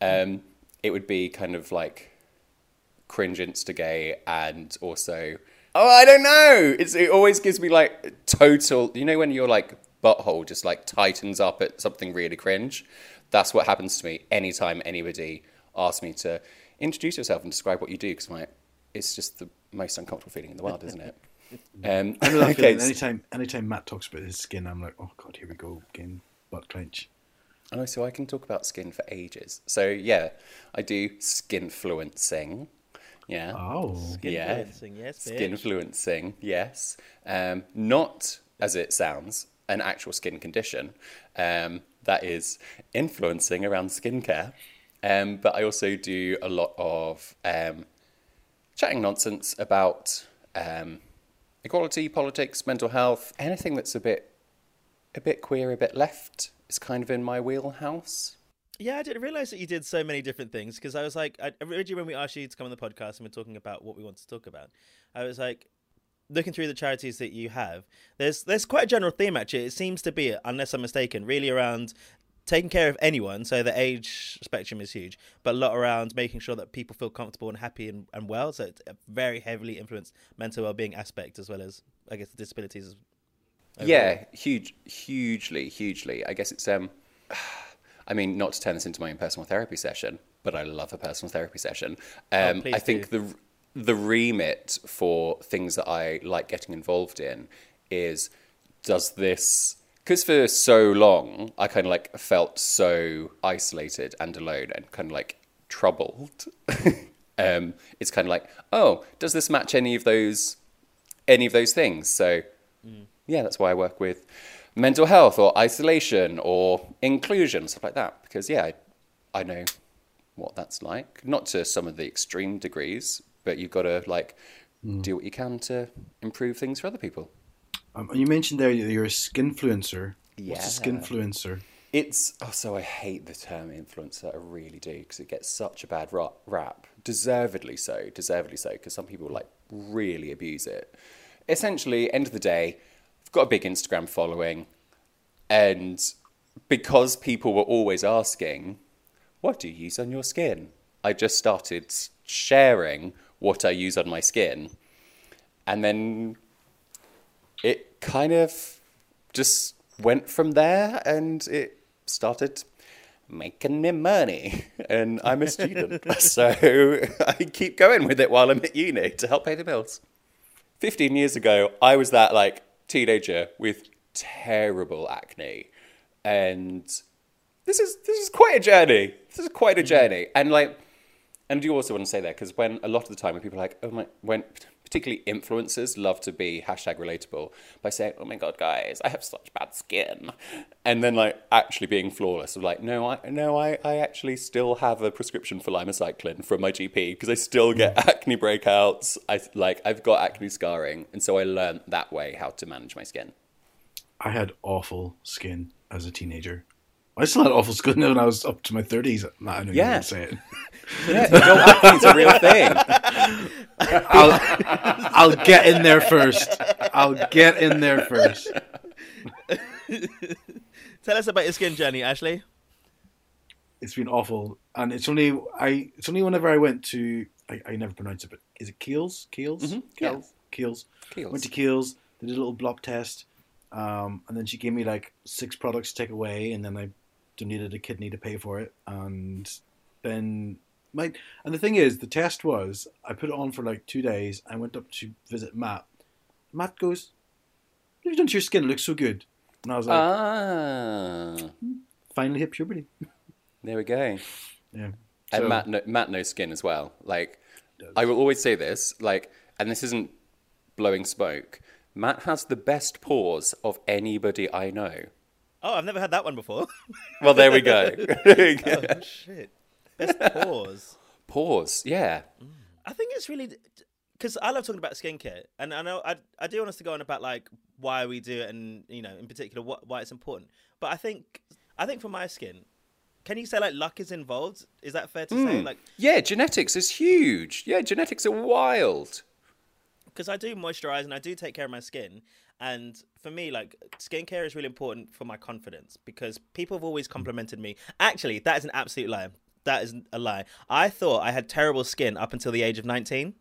Um, it would be kind of like cringe insta gay and also oh I don't know it's it always gives me like total you know when your like butthole just like tightens up at something really cringe that's what happens to me anytime anybody asks me to introduce yourself and describe what you do because like it's just the most uncomfortable feeling in the world isn't it [LAUGHS] um,
I know that
okay,
Anytime, anytime Matt talks about his skin, I'm like, oh god, here we go again. Butt clench.
Oh, so I can talk about skin for ages. So yeah, I do skinfluencing. Yeah.
Oh,
yeah.
Skinfluencing, yes, bitch.
Skinfluencing, yes. Um, not as it sounds, an actual skin condition. Um, that is influencing around skincare. Um, but I also do a lot of um, chatting nonsense about um, equality, politics, mental health, anything that's a bit, a bit queer, a bit left is kind of in my wheelhouse.
Yeah, I didn't realize that you did so many different things because I was like, I, originally when we asked you to come on the podcast and we're talking about what we want to talk about, I was like, looking through the charities that you have, there's there's quite a general theme actually. It seems to be, unless I'm mistaken, really around taking care of anyone. So the age spectrum is huge, but a lot around making sure that people feel comfortable and happy and, and well. So it's very heavily influenced mental well-being aspect as well as I guess the disabilities. Overall.
Yeah, huge, hugely, hugely. I guess it's um, [SIGHS] I mean, not to turn this into my own personal therapy session, but I love a personal therapy session. Um,
please
I think the the remit for things that I like getting involved in is does this because for so long I kind of like felt so isolated and alone and kind of like troubled. [LAUGHS] um, it's kind of like, oh, does this match any of those any of those things? So yeah, that's why I work with mental health or isolation or inclusion, stuff like that. Because yeah, I, I know what that's like. Not to some of the extreme degrees, but you've got to like do what you can to improve things for other people.
um, you mentioned there you're a skinfluencer. Yeah. What's a skinfluencer?
It's oh, so I hate the term influencer. I really do because it gets such a bad rap. Deservedly so. Deservedly so because some people like really abuse it. Essentially, end of the day, got a big Instagram following, and because people were always asking, "What do you use on your skin?" I just started sharing what I use on my skin, and then it kind of just went from there and it started making me money, [LAUGHS] and I'm a student, [LAUGHS] so I keep going with it while I'm at uni to help pay the bills. Fifteen years ago, I was that like teenager with terrible acne, and this is this is quite a journey. This is quite a mm. journey, and like, and do also want to say that because when a lot of the time when people are like, oh my, when particularly influencers love to be hashtag relatable by saying, "Oh my god, guys, I have such bad skin," and then like actually being flawless. Of like, no, I no, I, I actually still have a prescription for lymecycline from my GP because I still get mm. acne breakouts. I like I've got acne scarring, and so I learned that way how to manage my skin.
I had awful skin as a teenager. I still had awful skin [LAUGHS] when I was up to my thirties. I know [LAUGHS]
Yeah.
you didn't say it.
Yeah, a real thing. [LAUGHS]
I'll, I'll get in there first. I'll get in there first.
Tell us about your skin journey, Ashley.
It's been awful, and it's only I. It's only whenever I went to. I, I never pronounce it, but is it Kiehl's? Kiehl's?
Mhm, yeah.
Kiehl's? Kiehl's.
Kiehl's.
Went to Kiehl's. Did a little block test, um, and then she gave me like six products to take away, and then I donated a kidney to pay for it, and then my and the thing is, the test was I put it on for like two days. I went up to visit Matt. Matt goes, "What have you done to your skin? It looks so good." And I was like,
Ah,
"Finally hit puberty." [LAUGHS]
there we go.
Yeah.
And
So-
Matt, kno- Matt knows skin as well. Like, I will always say this, like, and this isn't blowing smoke. Matt has the best pores of anybody I know.
Oh, I've never had that one before. [LAUGHS]
Well, there we go. [LAUGHS] [LAUGHS]
oh, shit. Best pause.
Pause, yeah. Mm.
I think it's really because I love talking about skincare, and I know I I do want us to go on about like why we do it, and you know, in particular, what why it's important. But I think I think for my skin, can you say like luck is involved? Is that fair to say? Mm. Like,
Yeah, genetics is huge. Yeah, genetics are wild.
because I do moisturize and I do take care of my skin. And for me, like skincare is really important for my confidence because people have always complimented me. Actually, that is an absolute lie. That is a lie. I thought I had terrible skin up until the age of 19.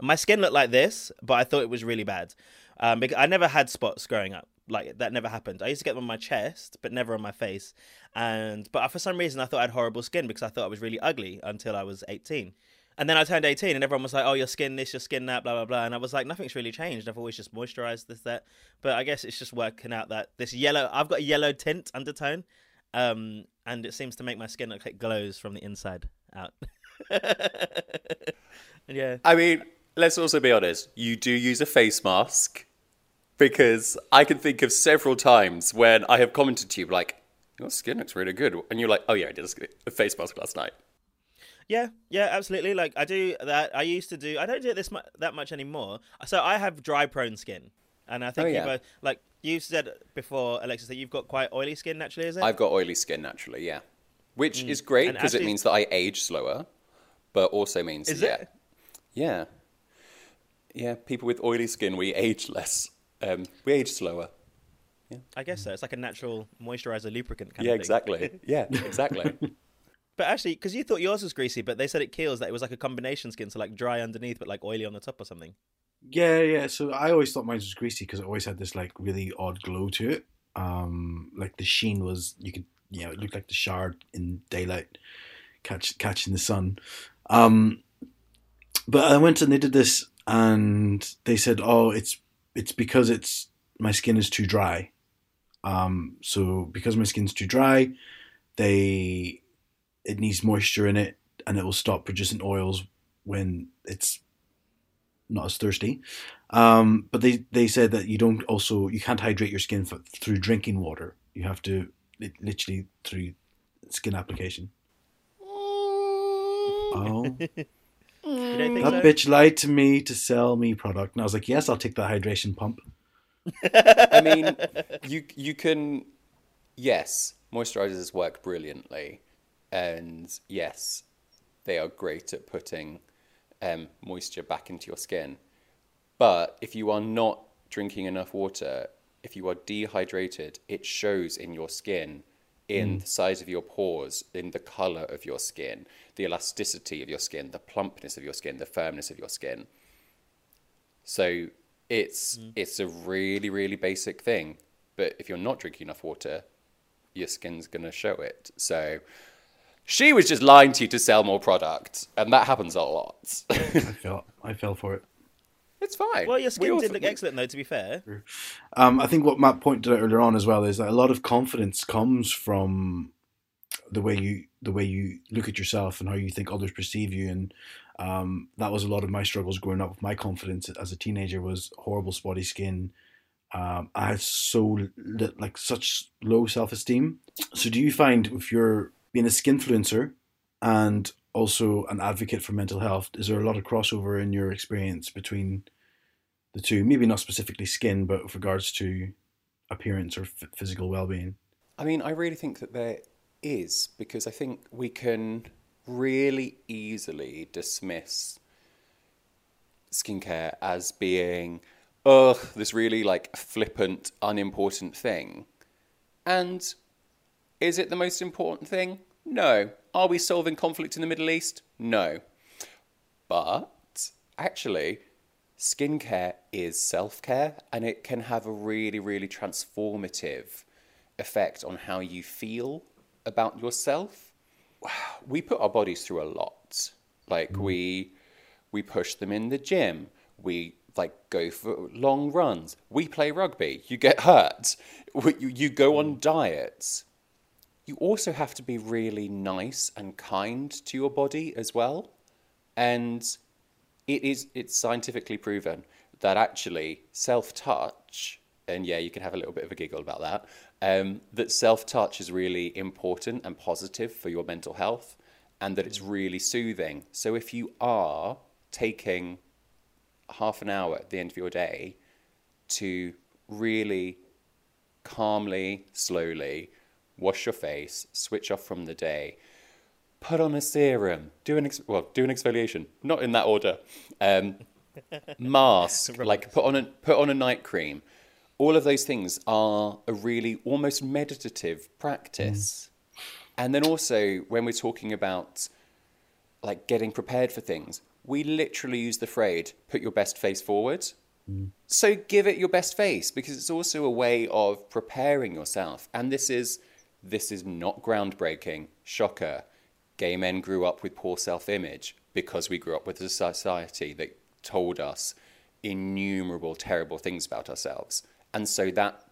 My skin looked like this, but I thought it was really bad. Um, because I never had spots growing up. Like that never happened. I used to get them on my chest, but never on my face. And but for some reason, I thought I had horrible skin because I thought I was really ugly until I was 18. And then I turned 18 and everyone was like, oh, your skin this, your skin that, blah, blah, blah. And I was like, nothing's really changed. I've always just moisturized this, that. But I guess it's just working out that this yellow, I've got a yellow tint undertone. Um, and it seems to make my skin look like it glows from the inside out. [LAUGHS] yeah.
I mean, let's also be honest. You do use a face mask because I can think of several times when I have commented to you like, "Your skin looks really good," and you're like, "Oh yeah, I did a face mask last night."
Yeah, yeah, absolutely. Like I do that. I used to do. I don't do it this that much anymore. So I have dry prone skin, and I think
Oh,
you
yeah.
both like you said before, Alexis, that you've got quite oily skin naturally. Is it?
I've got oily skin naturally, yeah, which is great
Mm.
Because it means that I age slower, but also means
Is
yeah,
it?
yeah, yeah. People with oily skin, we age less. Um, we age slower. Yeah.
I guess so. It's like a natural moisturizer lubricant kind
Yeah,
of thing.
exactly. [LAUGHS] Yeah, exactly. [LAUGHS]
But actually, because you thought yours was greasy, but they said it kills that it was like a combination skin, so like dry underneath but like oily on the top or something.
Yeah, yeah. So I always thought mine was greasy because it always had this like really odd glow to it. Um, like the sheen was you could you know it looked like the shard in daylight, catch catching the sun. Um, but I went and they did this, and they said, "Oh, it's it's because it's my skin is too dry." Um, so because my skin's too dry, they it needs moisture in it, and it will stop producing oils when it's not as thirsty. Um, but they, they said that you don't also you can't hydrate your skin f- through drinking water. You have to li- literally through skin application. Oh, [LAUGHS]
think
that
so?
bitch lied to me to sell me product, and I was like, yes, I'll take that hydration pump. [LAUGHS]
I mean, you you can, yes, moisturizers work brilliantly, and yes, they are great at putting um, moisture back into your skin. But if you are not drinking enough water, if you are dehydrated, it shows in your skin, in the size of your pores, in the color of your skin, the elasticity of your skin, the plumpness of your skin, the firmness of your skin. So it's it's a really really basic thing, but if you're not drinking enough water, your skin's going to show it. So she was just lying to you to sell more product, and that happens a lot.
I fell. I fell for it.
it's fine.
Well, your skin
all-
did look excellent, though. To be fair,
Um, I think what Matt pointed out earlier on as well is that a lot of confidence comes from the way you the way you look at yourself and how you think others perceive you, and um, that was a lot of my struggles growing up with my confidence as a teenager was horrible spotty skin. Um, I had so like such low self esteem. So, do you find if you're being a skinfluencer and also an advocate for mental health, is there a lot of crossover in your experience between the two? Maybe not specifically skin, but with regards to appearance or f- physical well being.
I mean, I really think that there is because I think we can really easily dismiss skincare as being, ugh, this really like flippant, unimportant thing. And is it the most important thing? No. Are we solving conflict in the Middle East? No. But actually, skincare is self care and it can have a really, really transformative effect on how you feel about yourself. We put our bodies through a lot. Like mm. we we push them in the gym. We like go for long runs. We play rugby. You get hurt. [LAUGHS] You, you go on mm. diets. You also have to be really nice and kind to your body as well. And it is it's scientifically proven that actually self-touch and yeah you can have a little bit of a giggle about that um, that self-touch is really important and positive for your mental health and that it's really soothing so if you are taking half an hour at the end of your day to really calmly slowly wash your face switch off from the day put on a serum, do an ex- well, do an exfoliation, not in that order. Um, [LAUGHS] mask, like put on a put on a night cream. All of those things are a really almost meditative practice. And then also when we're talking about like getting prepared for things, we literally use the phrase "put your best face forward." So give it your best face because it's also a way of preparing yourself. And this is this is not groundbreaking. Shocker. Gay men grew up with poor self-image because we grew up with a society that told us innumerable terrible things about ourselves. And so that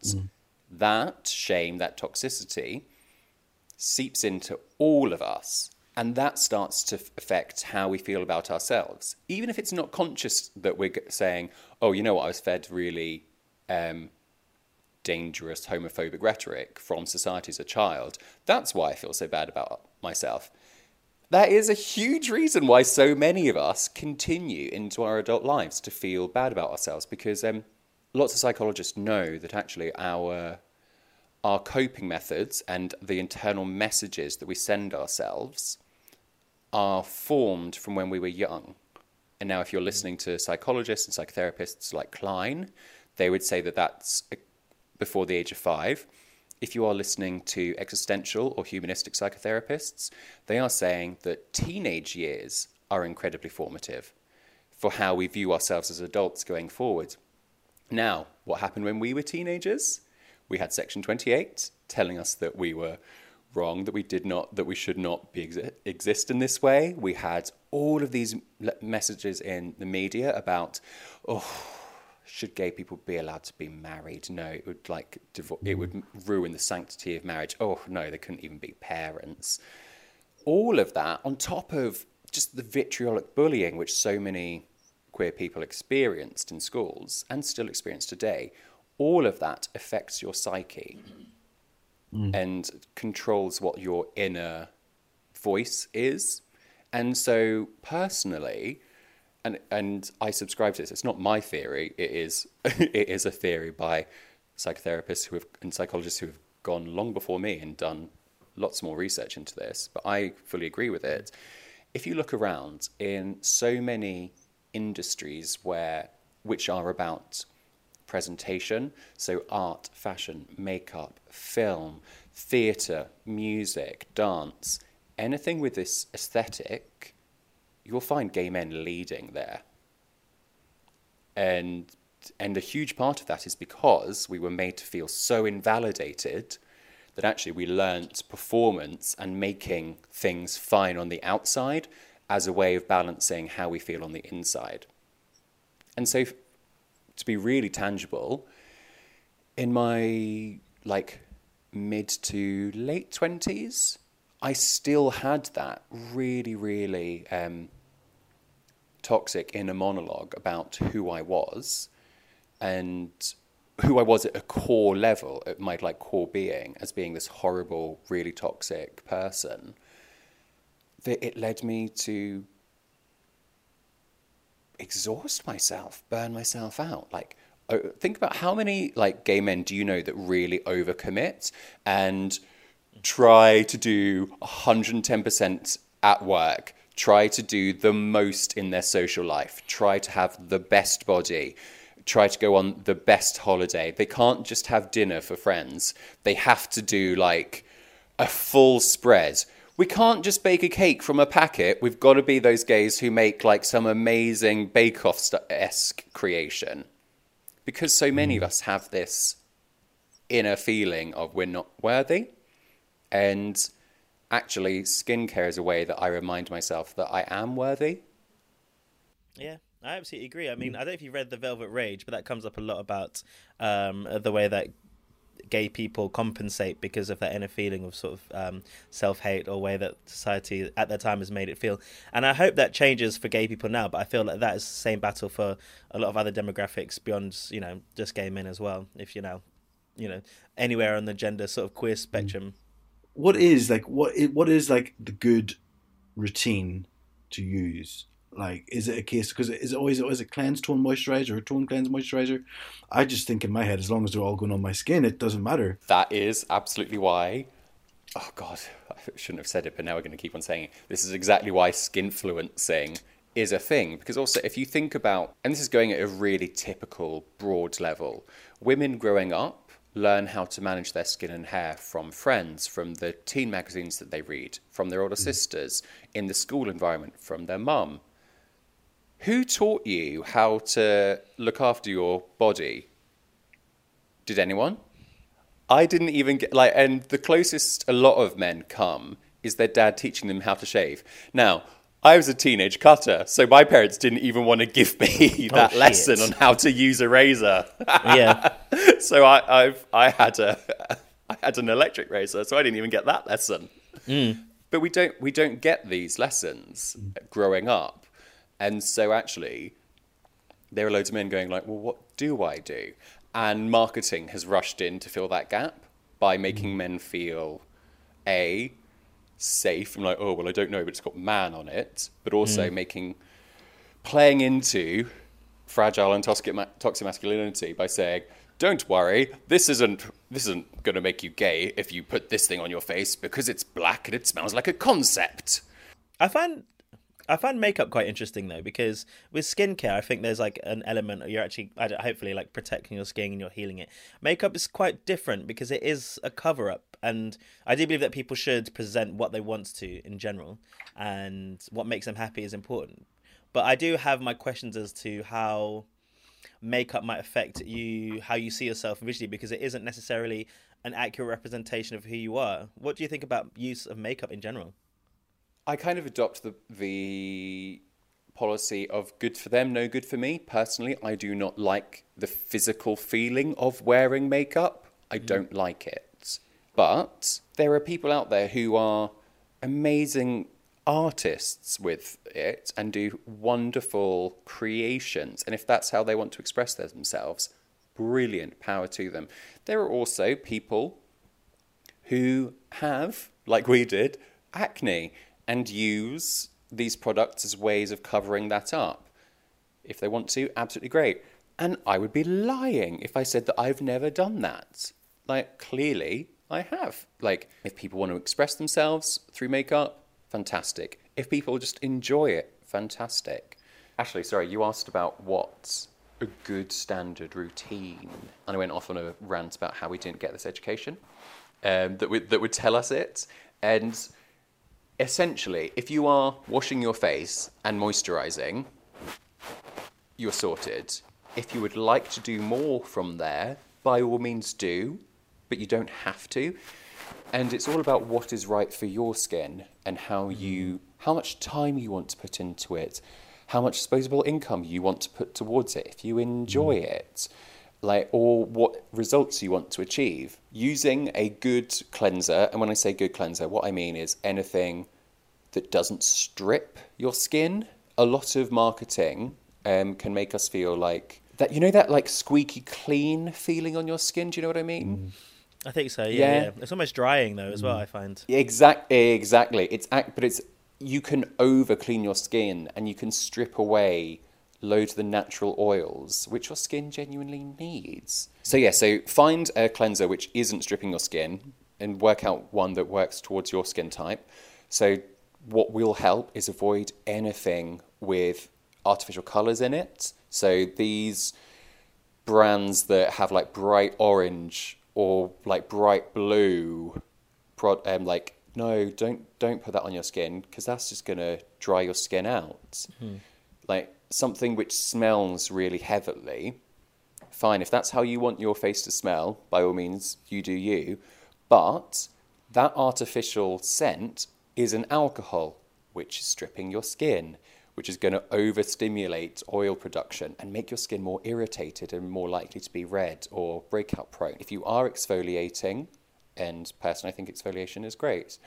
that shame, that toxicity seeps into all of us and that starts to affect how we feel about ourselves even if it's not conscious that we're saying oh you know what i was fed really um, dangerous homophobic rhetoric from society as a child that's why i feel so bad about myself that is a huge reason why so many of us continue into our adult lives to feel bad about ourselves because um, lots of psychologists know that actually our our coping methods and the internal messages that we send ourselves are formed from when we were young. And now, if you're listening to psychologists and psychotherapists like Klein, they would say that that's before the age of five. If you are listening to existential or humanistic psychotherapists, they are saying that teenage years are incredibly formative for how we view ourselves as adults going forward. Now, what happened when we were teenagers? We had Section 28 telling us that we were wrong, that we did not, that we should not be exi- exist in this way. We had all of these messages in the media about, oh, should gay people be allowed to be married? No, it would like divor- it would ruin the sanctity of marriage. Oh no, they couldn't even be parents. All of that on top of just the vitriolic bullying which so many queer people experienced in schools and still experience today, all of that affects your psyche mm. and controls what your inner voice is. And so, personally, and and I subscribe to this. It's not my theory. It is [LAUGHS] it is a theory by psychotherapists who have and psychologists who have gone long before me and done lots more research into this. But I fully agree with it. If you look around in so many industries where which are about presentation, so art, fashion, makeup, film, theatre, music, dance, anything with this aesthetic, you'll find gay men leading there. And and a huge part of that is because we were made to feel so invalidated that actually we learnt performance and making things fine on the outside as a way of balancing how we feel on the inside. And so, to be really tangible, in my like mid to late 20s, I still had that really, really um, toxic inner monologue about who I was and who I was at a core level, at my like core being, as being this horrible, really toxic person. That it led me to exhaust myself, burn myself out. Like, oh, think about how many like gay men do you know that really overcommit and try to do 110% at work, try to do the most in their social life, try to have the best body, try to go on the best holiday. They can't just have dinner for friends. They have to do like a full spread. We can't just bake a cake from a packet. We've got to be those gays who make like some amazing Bake Off esque creation. Because so many of mm. us have this inner feeling of we're not worthy. And actually, skincare is a way that I remind myself that I am worthy.
Yeah, I absolutely agree. I mean, I don't know if you read The Velvet Rage, but that comes up a lot about um, the way that gay people compensate because of that inner feeling of sort of um, self hate or way that society at that time has made it feel. And I hope that changes for gay people now, but I feel like that is the same battle for a lot of other demographics beyond, you know, just gay men as well. If you know, you know, anywhere on the gender sort of queer spectrum.
What is like what what is like the good routine to use? Like, is it a case because is it always always a cleanse tone moisturizer or a tone cleanse moisturizer? I just think in my head, as long as they're all going on my skin, it doesn't matter.
That is absolutely why. Oh God, I shouldn't have said it, but now we're going to keep on saying it. This is exactly why skinfluencing is a thing because also if you think about and this is going at a really typical broad level women growing up learn how to manage their skin and hair from friends from the teen magazines that they read from their older mm. sisters in the school environment from their mum who taught you how to look after your body? Did anyone? I didn't even get like, and the closest a lot of men come is their dad teaching them how to shave. Now, I was a teenage cutter, so my parents didn't even want to give me [LAUGHS] that oh, lesson on how to use a razor.
yeah. [LAUGHS]
so I, I've I had a [LAUGHS] I had an electric razor, so I didn't even get that lesson.
Mm.
But we don't we don't get these lessons growing up. And so actually, there are loads of men going like, well, what do I do? And marketing has rushed in to fill that gap by making mm. men feel a safe. I'm like, oh well, I don't know, but it's got man on it. But also mm. making playing into fragile and toxic, toxic masculinity by saying, don't worry, this isn't this isn't going to make you gay if you put this thing on your face because it's black and it smells like a concept.
I find I find makeup quite interesting though because with skincare, I think there's like an element you're actually hopefully like protecting your skin and you're healing it. Makeup is quite different because it is a cover up, and I do believe that people should present what they want to in general, and what makes them happy is important. But I do have my questions as to how makeup might affect you, how you see yourself visually, because it isn't necessarily an accurate representation of who you are. What do you think about use of makeup in general?
I kind of adopt the the policy of good for them, no good for me. Personally, I do not like the physical feeling of wearing makeup. I mm. don't like it. But there are people out there who are amazing artists with it and do wonderful creations. And if that's how they want to express themselves, brilliant power to them. There are also people who have, like we did, acne and use these products as ways of covering that up. If they want to, absolutely great. And I would be lying if I said that I've never done that. Like, clearly, I have. Like, if people want to express themselves through makeup, fantastic. If people just enjoy it, fantastic. Ashley, sorry, you asked about what's a good standard routine. And I went off on a rant about how we didn't get this education um, that, would, that would tell us it. And essentially, if you are washing your face and moisturizing, you're sorted. If you would like to do more from there, by all means do, but you don't have to. and it's all about what is right for your skin and how mm. you how much time you want to put into it how much disposable income you want to put towards it if you mm. enjoy it like or what results you want to achieve using a good cleanser. And when i say good cleanser what i mean is anything that doesn't strip your skin. A lot of marketing um, can make us feel like that you know that like squeaky clean feeling on your skin? Do you know what i mean mm.
I think so. Yeah,
Yeah.
yeah. It's almost drying though as well. Mm. I find.
Exactly. exactly. It's act, but it's you can over clean your skin and you can strip away loads of the natural oils which your skin genuinely needs. So yeah, so find a cleanser which isn't stripping your skin and work out one that works towards your skin type. So what will help is avoid anything with artificial colors in it. So these brands that have like bright orange or like bright blue pro- um, like no don't don't put that on your skin because that's just going to dry your skin out. Like something which smells really heavily fine if that's how you want your face to smell by all means you do you. But that artificial scent is an alcohol which is stripping your skin which is going to overstimulate oil production and make your skin more irritated and more likely to be red or breakout prone. If you are exfoliating, and personally I think exfoliation is great,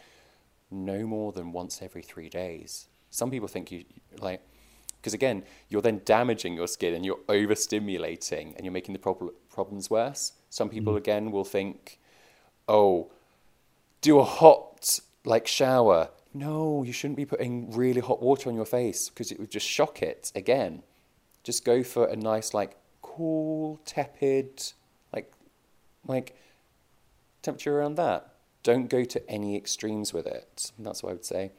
no more than once every three days. Some people think you like, because again, you're then damaging your skin and you're overstimulating and you're making the prob- problems worse. Some people mm. again will think, oh, do a hot like shower. No, you shouldn't be putting really hot water on your face because it would just shock it again. Just go for a nice like cool, tepid, like like temperature around that. Don't go to any extremes with it. That's what I would say.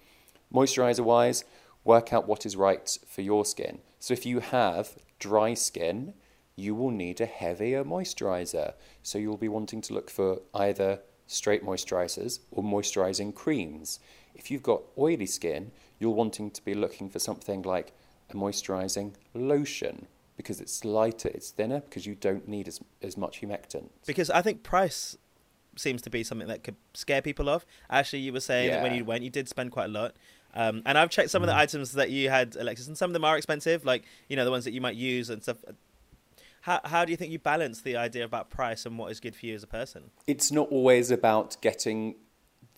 Moisturizer wise, work out what is right for your skin. So if you have dry skin, you will need a heavier moisturizer. So you'll be wanting to look for either straight moisturizers or moisturizing creams. If you've got oily skin, you're wanting to be looking for something like a moisturizing lotion because it's lighter, it's thinner, because you don't need as, as much humectant.
Because I think price seems to be something that could scare people off. Actually, you were saying that when you went, you did spend quite a lot. Um, and I've checked some of the items that you had, Alexis, and some of them are expensive, like you know the ones that you might use and stuff. How how do you think you balance the idea about price and what is good for you as a person?
it's not always about getting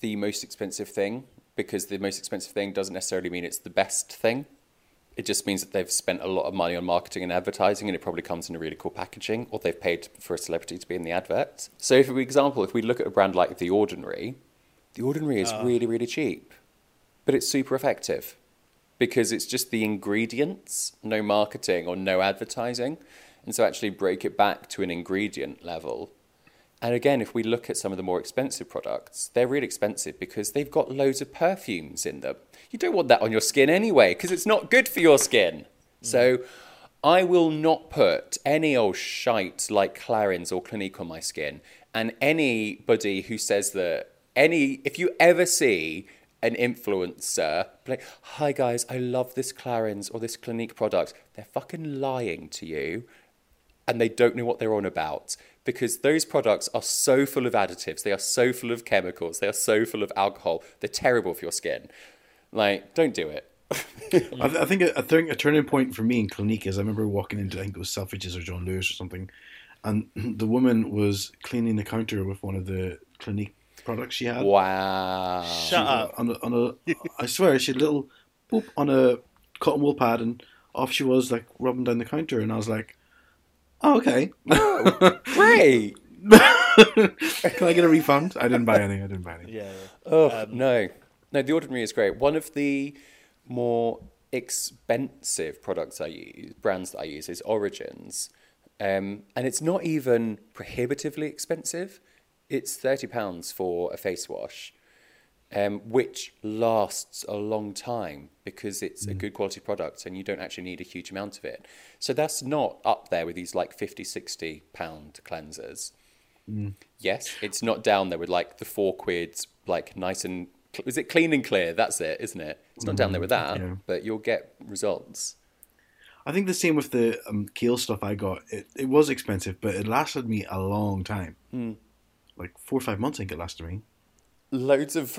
the most expensive thing because the most expensive thing doesn't necessarily mean it's the best thing. It just means that they've spent a lot of money on marketing and advertising and it probably comes in a really cool packaging or they've paid for a celebrity to be in the advert. So, for example, if we look at a brand like The Ordinary, The Ordinary is ah. really, really cheap, but it's super effective because it's just the ingredients, no marketing or no advertising. And so, actually, break it back to an ingredient level and again, if we look at some of the more expensive products, they're really expensive because they've got loads of perfumes in them. You don't want that on your skin anyway because it's not good for your skin. Mm. So I will not put any old shite like Clarins or Clinique on my skin. And anybody who says that, any, if you ever see an influencer like, hi guys, I love this Clarins or this Clinique product, they're fucking lying to you and they don't know what they're on about because those products are so full of additives, they are so full of chemicals, they are so full of alcohol, they're terrible for your skin. Like, don't do it. [LAUGHS]
I, th- I think a, I think a turning point for me in Clinique is I remember walking into I think it was Selfridges or John Lewis or something, and [CLEARS THROAT] the woman was cleaning the counter with one of the Clinique products she had.
Wow.
Shut up.
On a, on a, I swear she had a little boop on a cotton wool pad, and off she was like rubbing down the counter, and I was like, "Oh, okay. [LAUGHS]
Great. [LAUGHS]
Can I get a refund?" I didn't buy anything. I didn't buy anything.
Yeah.
Oh, no. No, The Ordinary is great. One of the more expensive products I use, brands that I use, is Origins. Um, and it's not even prohibitively expensive. It's £30 for a face wash, um, which lasts a long time because it's a good quality product and you don't actually need a huge amount of it. So that's not up there with these like 50, 60 pound cleansers. Yes, it's not down there with like the four quid, like nice and is it clean and clear? That's it, isn't it? It's not down there with that,
Yeah.
but you'll get results.
I think the same with the um, kale stuff I got. It, it was expensive, but it lasted me a long time.
Hmm.
Like four or five months, I think it lasted me.
Loads of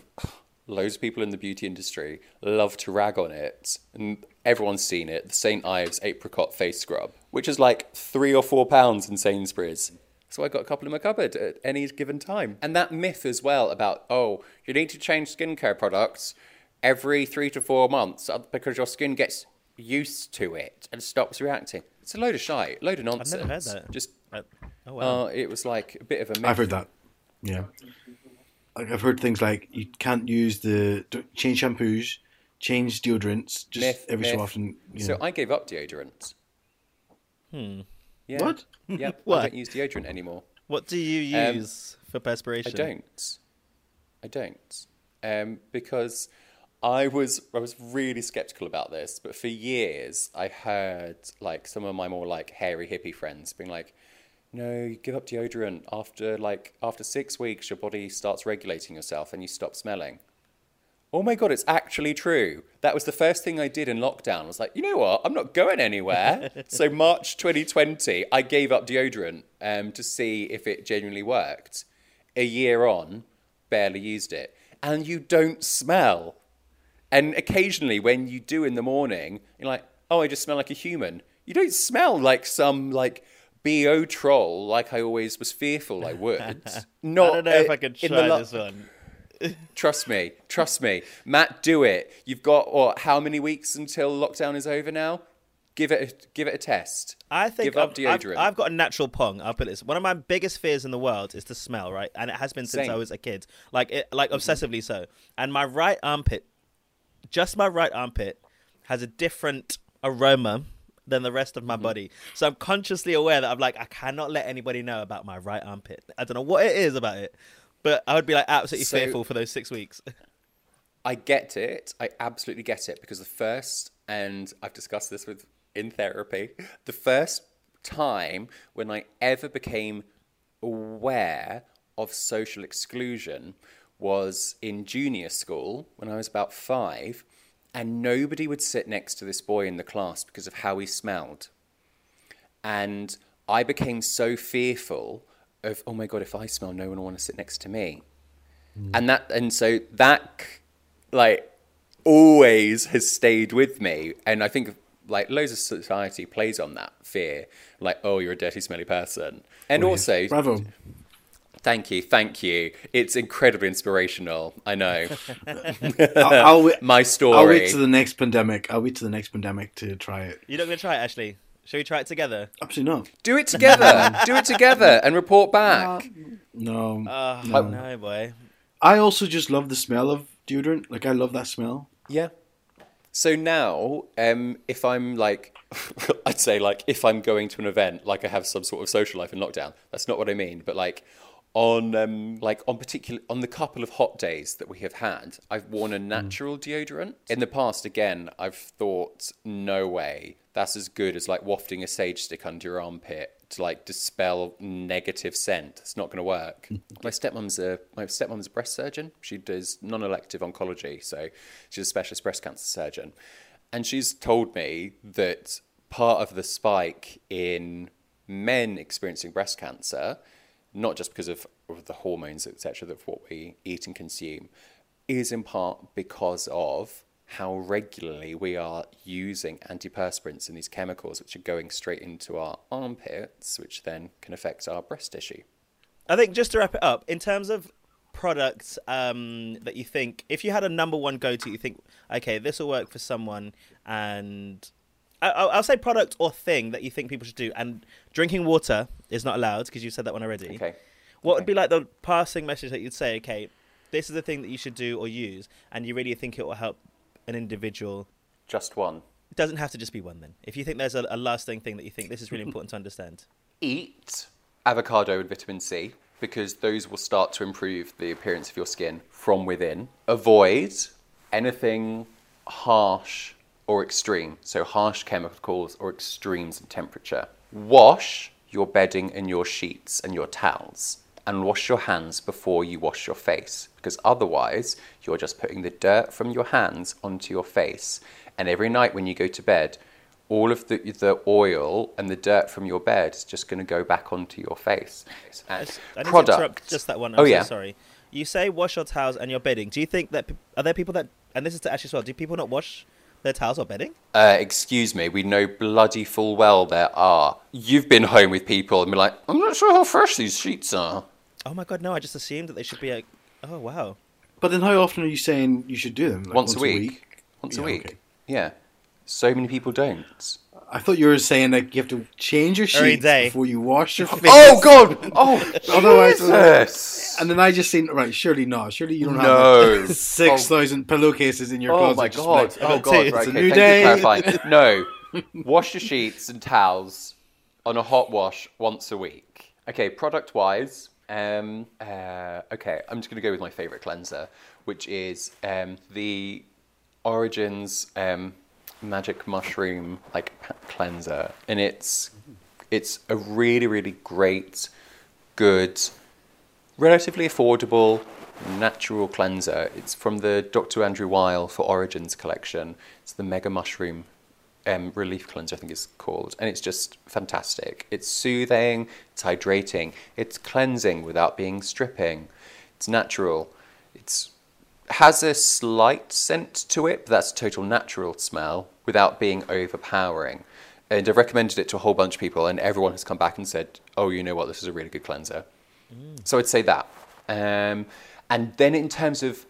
loads of people in the beauty industry love to rag on it, and everyone's seen it. The St Ives apricot face scrub, which is like three or four pounds in Sainsbury's. So I got a couple in my cupboard at any given time. And that myth as well about oh, you need to change skincare products every three to four months uh, because your skin gets used to it and stops reacting. It's a load of shite, load of nonsense.
I've never heard that.
Just
Uh, oh wow.
uh, it was like a bit of a myth.
I've heard that. Yeah, Like, I've heard things like you can't use the change shampoos, change deodorants just
Myth,
every so often. you
So. I gave up deodorant.
hmm.
Yeah.
What? [LAUGHS]
Yeah. [LAUGHS]
Why?
I don't use deodorant anymore.
What do you
um,
use for perspiration?
I don't. I don't. Um, because I was I was really skeptical about this, but for years I heard like some of my more like hairy hippie friends being like, "No, you give up deodorant after like after six weeks, your body starts regulating yourself and you stop smelling." Oh my god, it's actually true. That was the first thing I did in lockdown. I was like, you know what? I'm not going anywhere. [LAUGHS] so March 2020, I gave up deodorant um, to see if it genuinely worked. A year on, barely used it, and you don't smell. And occasionally, when you do in the morning, you're like, oh, I just smell like a human. You don't smell like some like bo troll, like I always was fearful I would. Not [LAUGHS]
I don't know if
uh,
I could try
lo-
this one. [LAUGHS]
Trust me, trust me, Matt. Do it. You've got what? How many weeks until lockdown is over now? Give it, a, give it a test.
I think
give up
I've, I've- I've, got a natural pong. I'll put this. One of my biggest fears in the world is to smell, right? And it has been since
Same.
I was a kid, like it, like obsessively so. And my right armpit, just my right armpit, has a different aroma than the rest of my
Mm-hmm.
body. So I'm consciously aware that I'm like I cannot let anybody know about my right armpit. I don't know what it is about it, but I would be like absolutely
So-
fearful for those six weeks. [LAUGHS]
I get it. I absolutely get it because the first, and I've discussed this with in therapy, the first time when I ever became aware of social exclusion was in junior school when I was about five, and nobody would sit next to this boy in the class because of how he smelled. And I became so fearful of, oh my God, if I smell, no one will want to sit next to me. Mm. And that, and so that, like, always has stayed with me. And I think, like, loads of society plays on that fear. Like, oh, you're a dirty, smelly person. And oh, also,
Bravo.
Thank you, thank you. It's incredibly inspirational. I know. [LAUGHS]
I'll, [LAUGHS] I'll,
My story.
I'll wait to the next pandemic. I'll wait to the next pandemic to try it.
You're not gonna try it, Ashley. Shall we try it together?
Absolutely not.
Do it together. [LAUGHS] Do it together and report back.
No.
Oh,
No.
no, boy.
I also just love the smell of deodorant. Like I love that smell.
Yeah. So now, um, if I'm like, I'd say like if I'm going to an event, like I have some sort of social life in lockdown. That's not what I mean, but like on um, like on particular on the couple of hot days that we have had, I've worn a natural deodorant. In the past, again, I've thought, no way, that's as good as like wafting a sage stick under your armpit to like dispel negative scent. It's not going to work. my stepmom's a my stepmom's a breast surgeon. She does non-elective oncology, so she's a specialist breast cancer surgeon, and she's told me that part of the spike in men experiencing breast cancer, not just because of, of the hormones etc. of what we eat and consume, is in part because of how regularly we are using antiperspirants and these chemicals which are going straight into our armpits, which then can affect our breast tissue.
I think just to wrap it up, in terms of products um, that you think, if you had a number one go to, you think, okay, this will work for someone, and I- I'll, I'll say product or thing that you think people should do. And drinking water is not allowed because you said that one already.
Okay.
What
Okay.
would be like the passing message that you'd say, okay, this is the thing that you should do or use, and you really think it will help an individual?
Just one.
It doesn't have to just be one then. If you think there's a, a lasting thing that you think this is really important to understand. [LAUGHS]
Eat avocado and vitamin C because those will start to improve the appearance of your skin from within. Avoid anything harsh or extreme, so harsh chemicals or extremes in temperature. Wash your bedding and your sheets and your towels and wash your hands before you wash your face because otherwise you're just putting the dirt from your hands onto your face and every night when you go to bed all of the the oil and the dirt from your bed is just going to go back onto your face. And
I
product.
just that one. I'm
oh
so
yeah.
sorry. You say wash your towels and your bedding. Do you think that are there people that and this is to Ash as well? Do people not wash their towels or bedding?
Uh, excuse me, we know bloody full well there are. You've been home with people and been like, I'm not sure how fresh these sheets are.
Oh my god, no! I just assumed that they should be like. Oh wow.
But then, how often are you saying you should do them? Like,
once, a week. Once a week.
okay.
Yeah. So many people don't.
I thought you were saying like you have to change your
Every
sheets
day.
before you wash your face.
Oh God! [LAUGHS] Oh,
Otherwise-
Jesus!
And then I just seen right. Surely not. Surely you don't
No.
have [LAUGHS] six thousand pillowcases in your
Oh
closet.
my
just
god!
like-
Oh
It's
god!
a
okay,
new
thank
day.
you for clarifying. [LAUGHS] No, wash your sheets and towels on a hot wash once a week. Okay, product wise, um, uh, okay, I'm just gonna go with my favorite cleanser, which is um, the Origins um, Magic Mushroom like cleanser, and it's it's a really really great, good relatively affordable natural cleanser. It's from the Dr. Andrew Weil for Origins collection. It's the Mega Mushroom um, Relief Cleanser, I think it's called. And it's just fantastic. It's soothing, it's hydrating, it's cleansing without being stripping. It's natural. It's has a slight scent to it, but that's a total natural smell without being overpowering. And I've recommended it to a whole bunch of people, and everyone has come back and said, "Oh, you know what? This is a really good cleanser." So I'd say that. Um, and then in terms of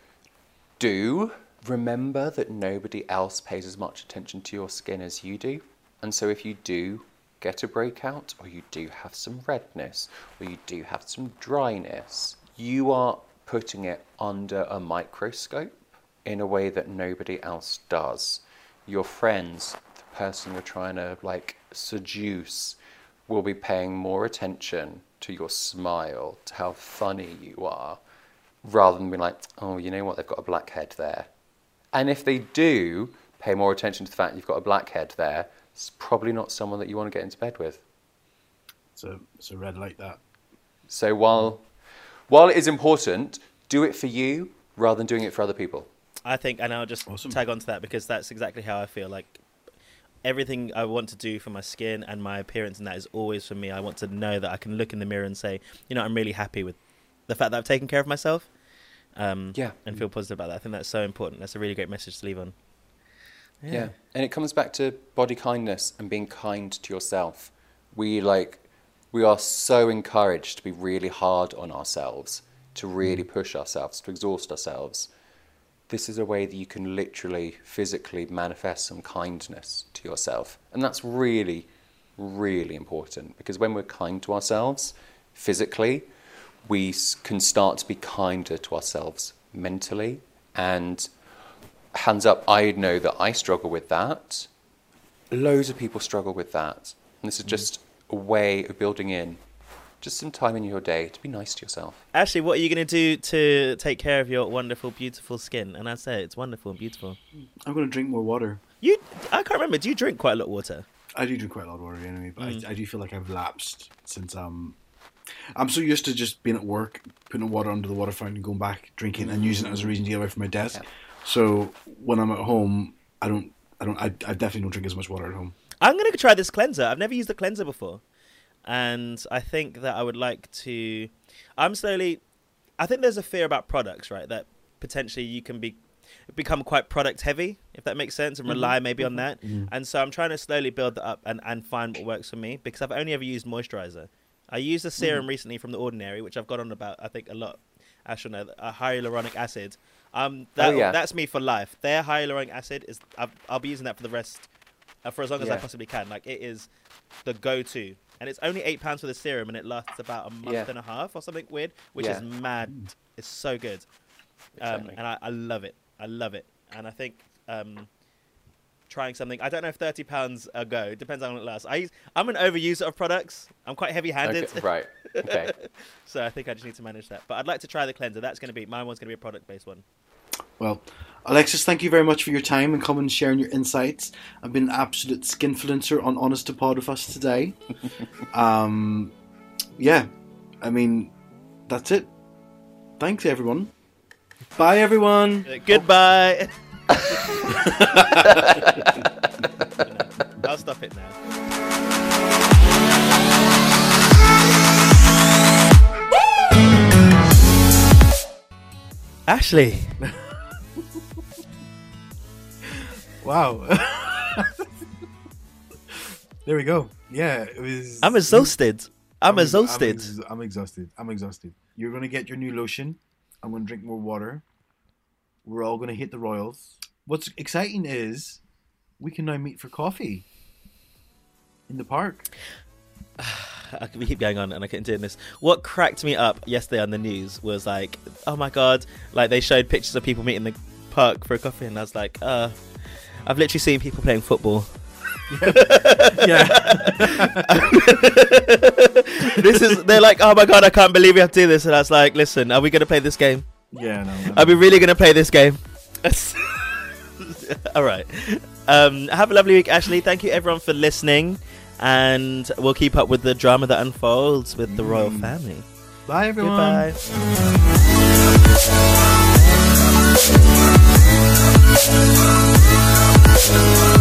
do, remember that nobody else pays as much attention to your skin as you do. And so if you do get a breakout, or you do have some redness, or you do have some dryness, you are putting it under a microscope in a way that nobody else does. Your friends, the person you're trying to like seduce, will be paying more attention to your smile, to how funny you are, rather than being like, oh, you know what, they've got a black head there. And if they do pay more attention to the fact you've got a black head there, it's probably not someone that you want to get into bed with.
It's a it's a red light that.
So while while it is important, do it for you rather than doing it for other people.
I think, and I'll just
Awesome.
tag on to that because that's exactly how I feel. Like everything I want to do for my skin and my appearance, and that is always for me. I want to know that I can look in the mirror and say, you know, I'm really happy with the fact that I've taken care of myself. Um,
Yeah.
and feel positive about that. I think that's so important. That's a really great message to leave on.
Yeah. And it comes back to body kindness and being kind to yourself. We like we are so encouraged to be really hard on ourselves, to really hmm. push ourselves, to exhaust ourselves. This is a way that you can literally physically manifest some kindness to yourself. And that's really really important because when we're kind to ourselves physically, we can start to be kinder to ourselves mentally and hands up, I know that I struggle with that. Loads of people struggle with that. And this is hmm. just a way of building in just some time in your day to be nice to yourself.
Ashley, what are you going to do to take care of your wonderful, beautiful skin? And I say it's wonderful and beautiful.
I'm going to drink more water.
You, I can't remember. Do you drink quite a lot of water?
I do drink quite a lot of water anyway, but
Mm.
I, I do feel like I've lapsed since um. I'm so used to just being at work, putting water under the water fountain, going back, drinking, and using it as a reason to get away from my desk.
Yeah.
So when I'm at home, I don't, I don't, I, I definitely don't drink as much water at home.
I'm going to try this cleanser. I've never used a cleanser before. And I think that I would like to. I'm slowly. I think there's a fear about products, right? That potentially you can be become quite product heavy, if that makes sense, and mm-hmm. rely maybe on mm-hmm. that. Mm-hmm. And so I'm trying to slowly build that up and, and find what works for me because I've only ever used moisturizer. I used a serum recently from The Ordinary, which I've got on about, I think, a lot. Ash know, a hyaluronic acid. Um, that,
Oh, yeah.
That's me for life. Their hyaluronic acid is, I'll, I'll be using that for the rest, for as long as I possibly can. Like, it is the go-to. And it's only eight pounds for the serum, and it lasts about a month
Yeah.
and a half or something weird, which
Yeah.
is mad. It's so good, um, and I, I love it. I love it, and I think um, trying something. I don't know if thirty pounds a go. It depends how long it lasts. I use, I'm an overuser of products. I'm quite heavy-handed,
Okay, right. Okay. [LAUGHS]
so I think I just need to manage that. But I'd like to try the cleanser. That's going to be my one's going to be a product-based one.
Well, Alexis, thank you very much for your time and coming and sharing your insights. I've been an absolute skinfluencer on Honest to Pod with us today. [LAUGHS] um, yeah, I mean, that's it. Thanks, everyone. Bye, everyone.
Uh, goodbye. [LAUGHS] [LAUGHS] I'll stop it now. Ashley.
Wow. [LAUGHS] there we go. Yeah, it was.
I'm exhausted. I'm,
I'm
exhausted.
ex- I'm exhausted. I'm exhausted. You're gonna get your new lotion. I'm gonna drink more water. We're all gonna hit the Royals. What's exciting is we can now meet for coffee in the park. [SIGHS]
We keep going on and I couldn't do this. What cracked me up yesterday on the news was like, oh my god, like they showed pictures of people meeting in the park for a coffee, and I was like, uh, I've literally seen people playing football. [LAUGHS]
yeah. [LAUGHS]
this is they're like, oh my god, I can't believe we have to do this, and I was like, listen, are we going to play this game?
Yeah. No, no.
Are we really going to play this game? [LAUGHS] All right. Um, have a lovely week, Ashley. Thank you everyone for listening, and we'll keep up with the drama that unfolds with mm. the royal
mm.
family.
Bye, everyone.
Goodbye. Thank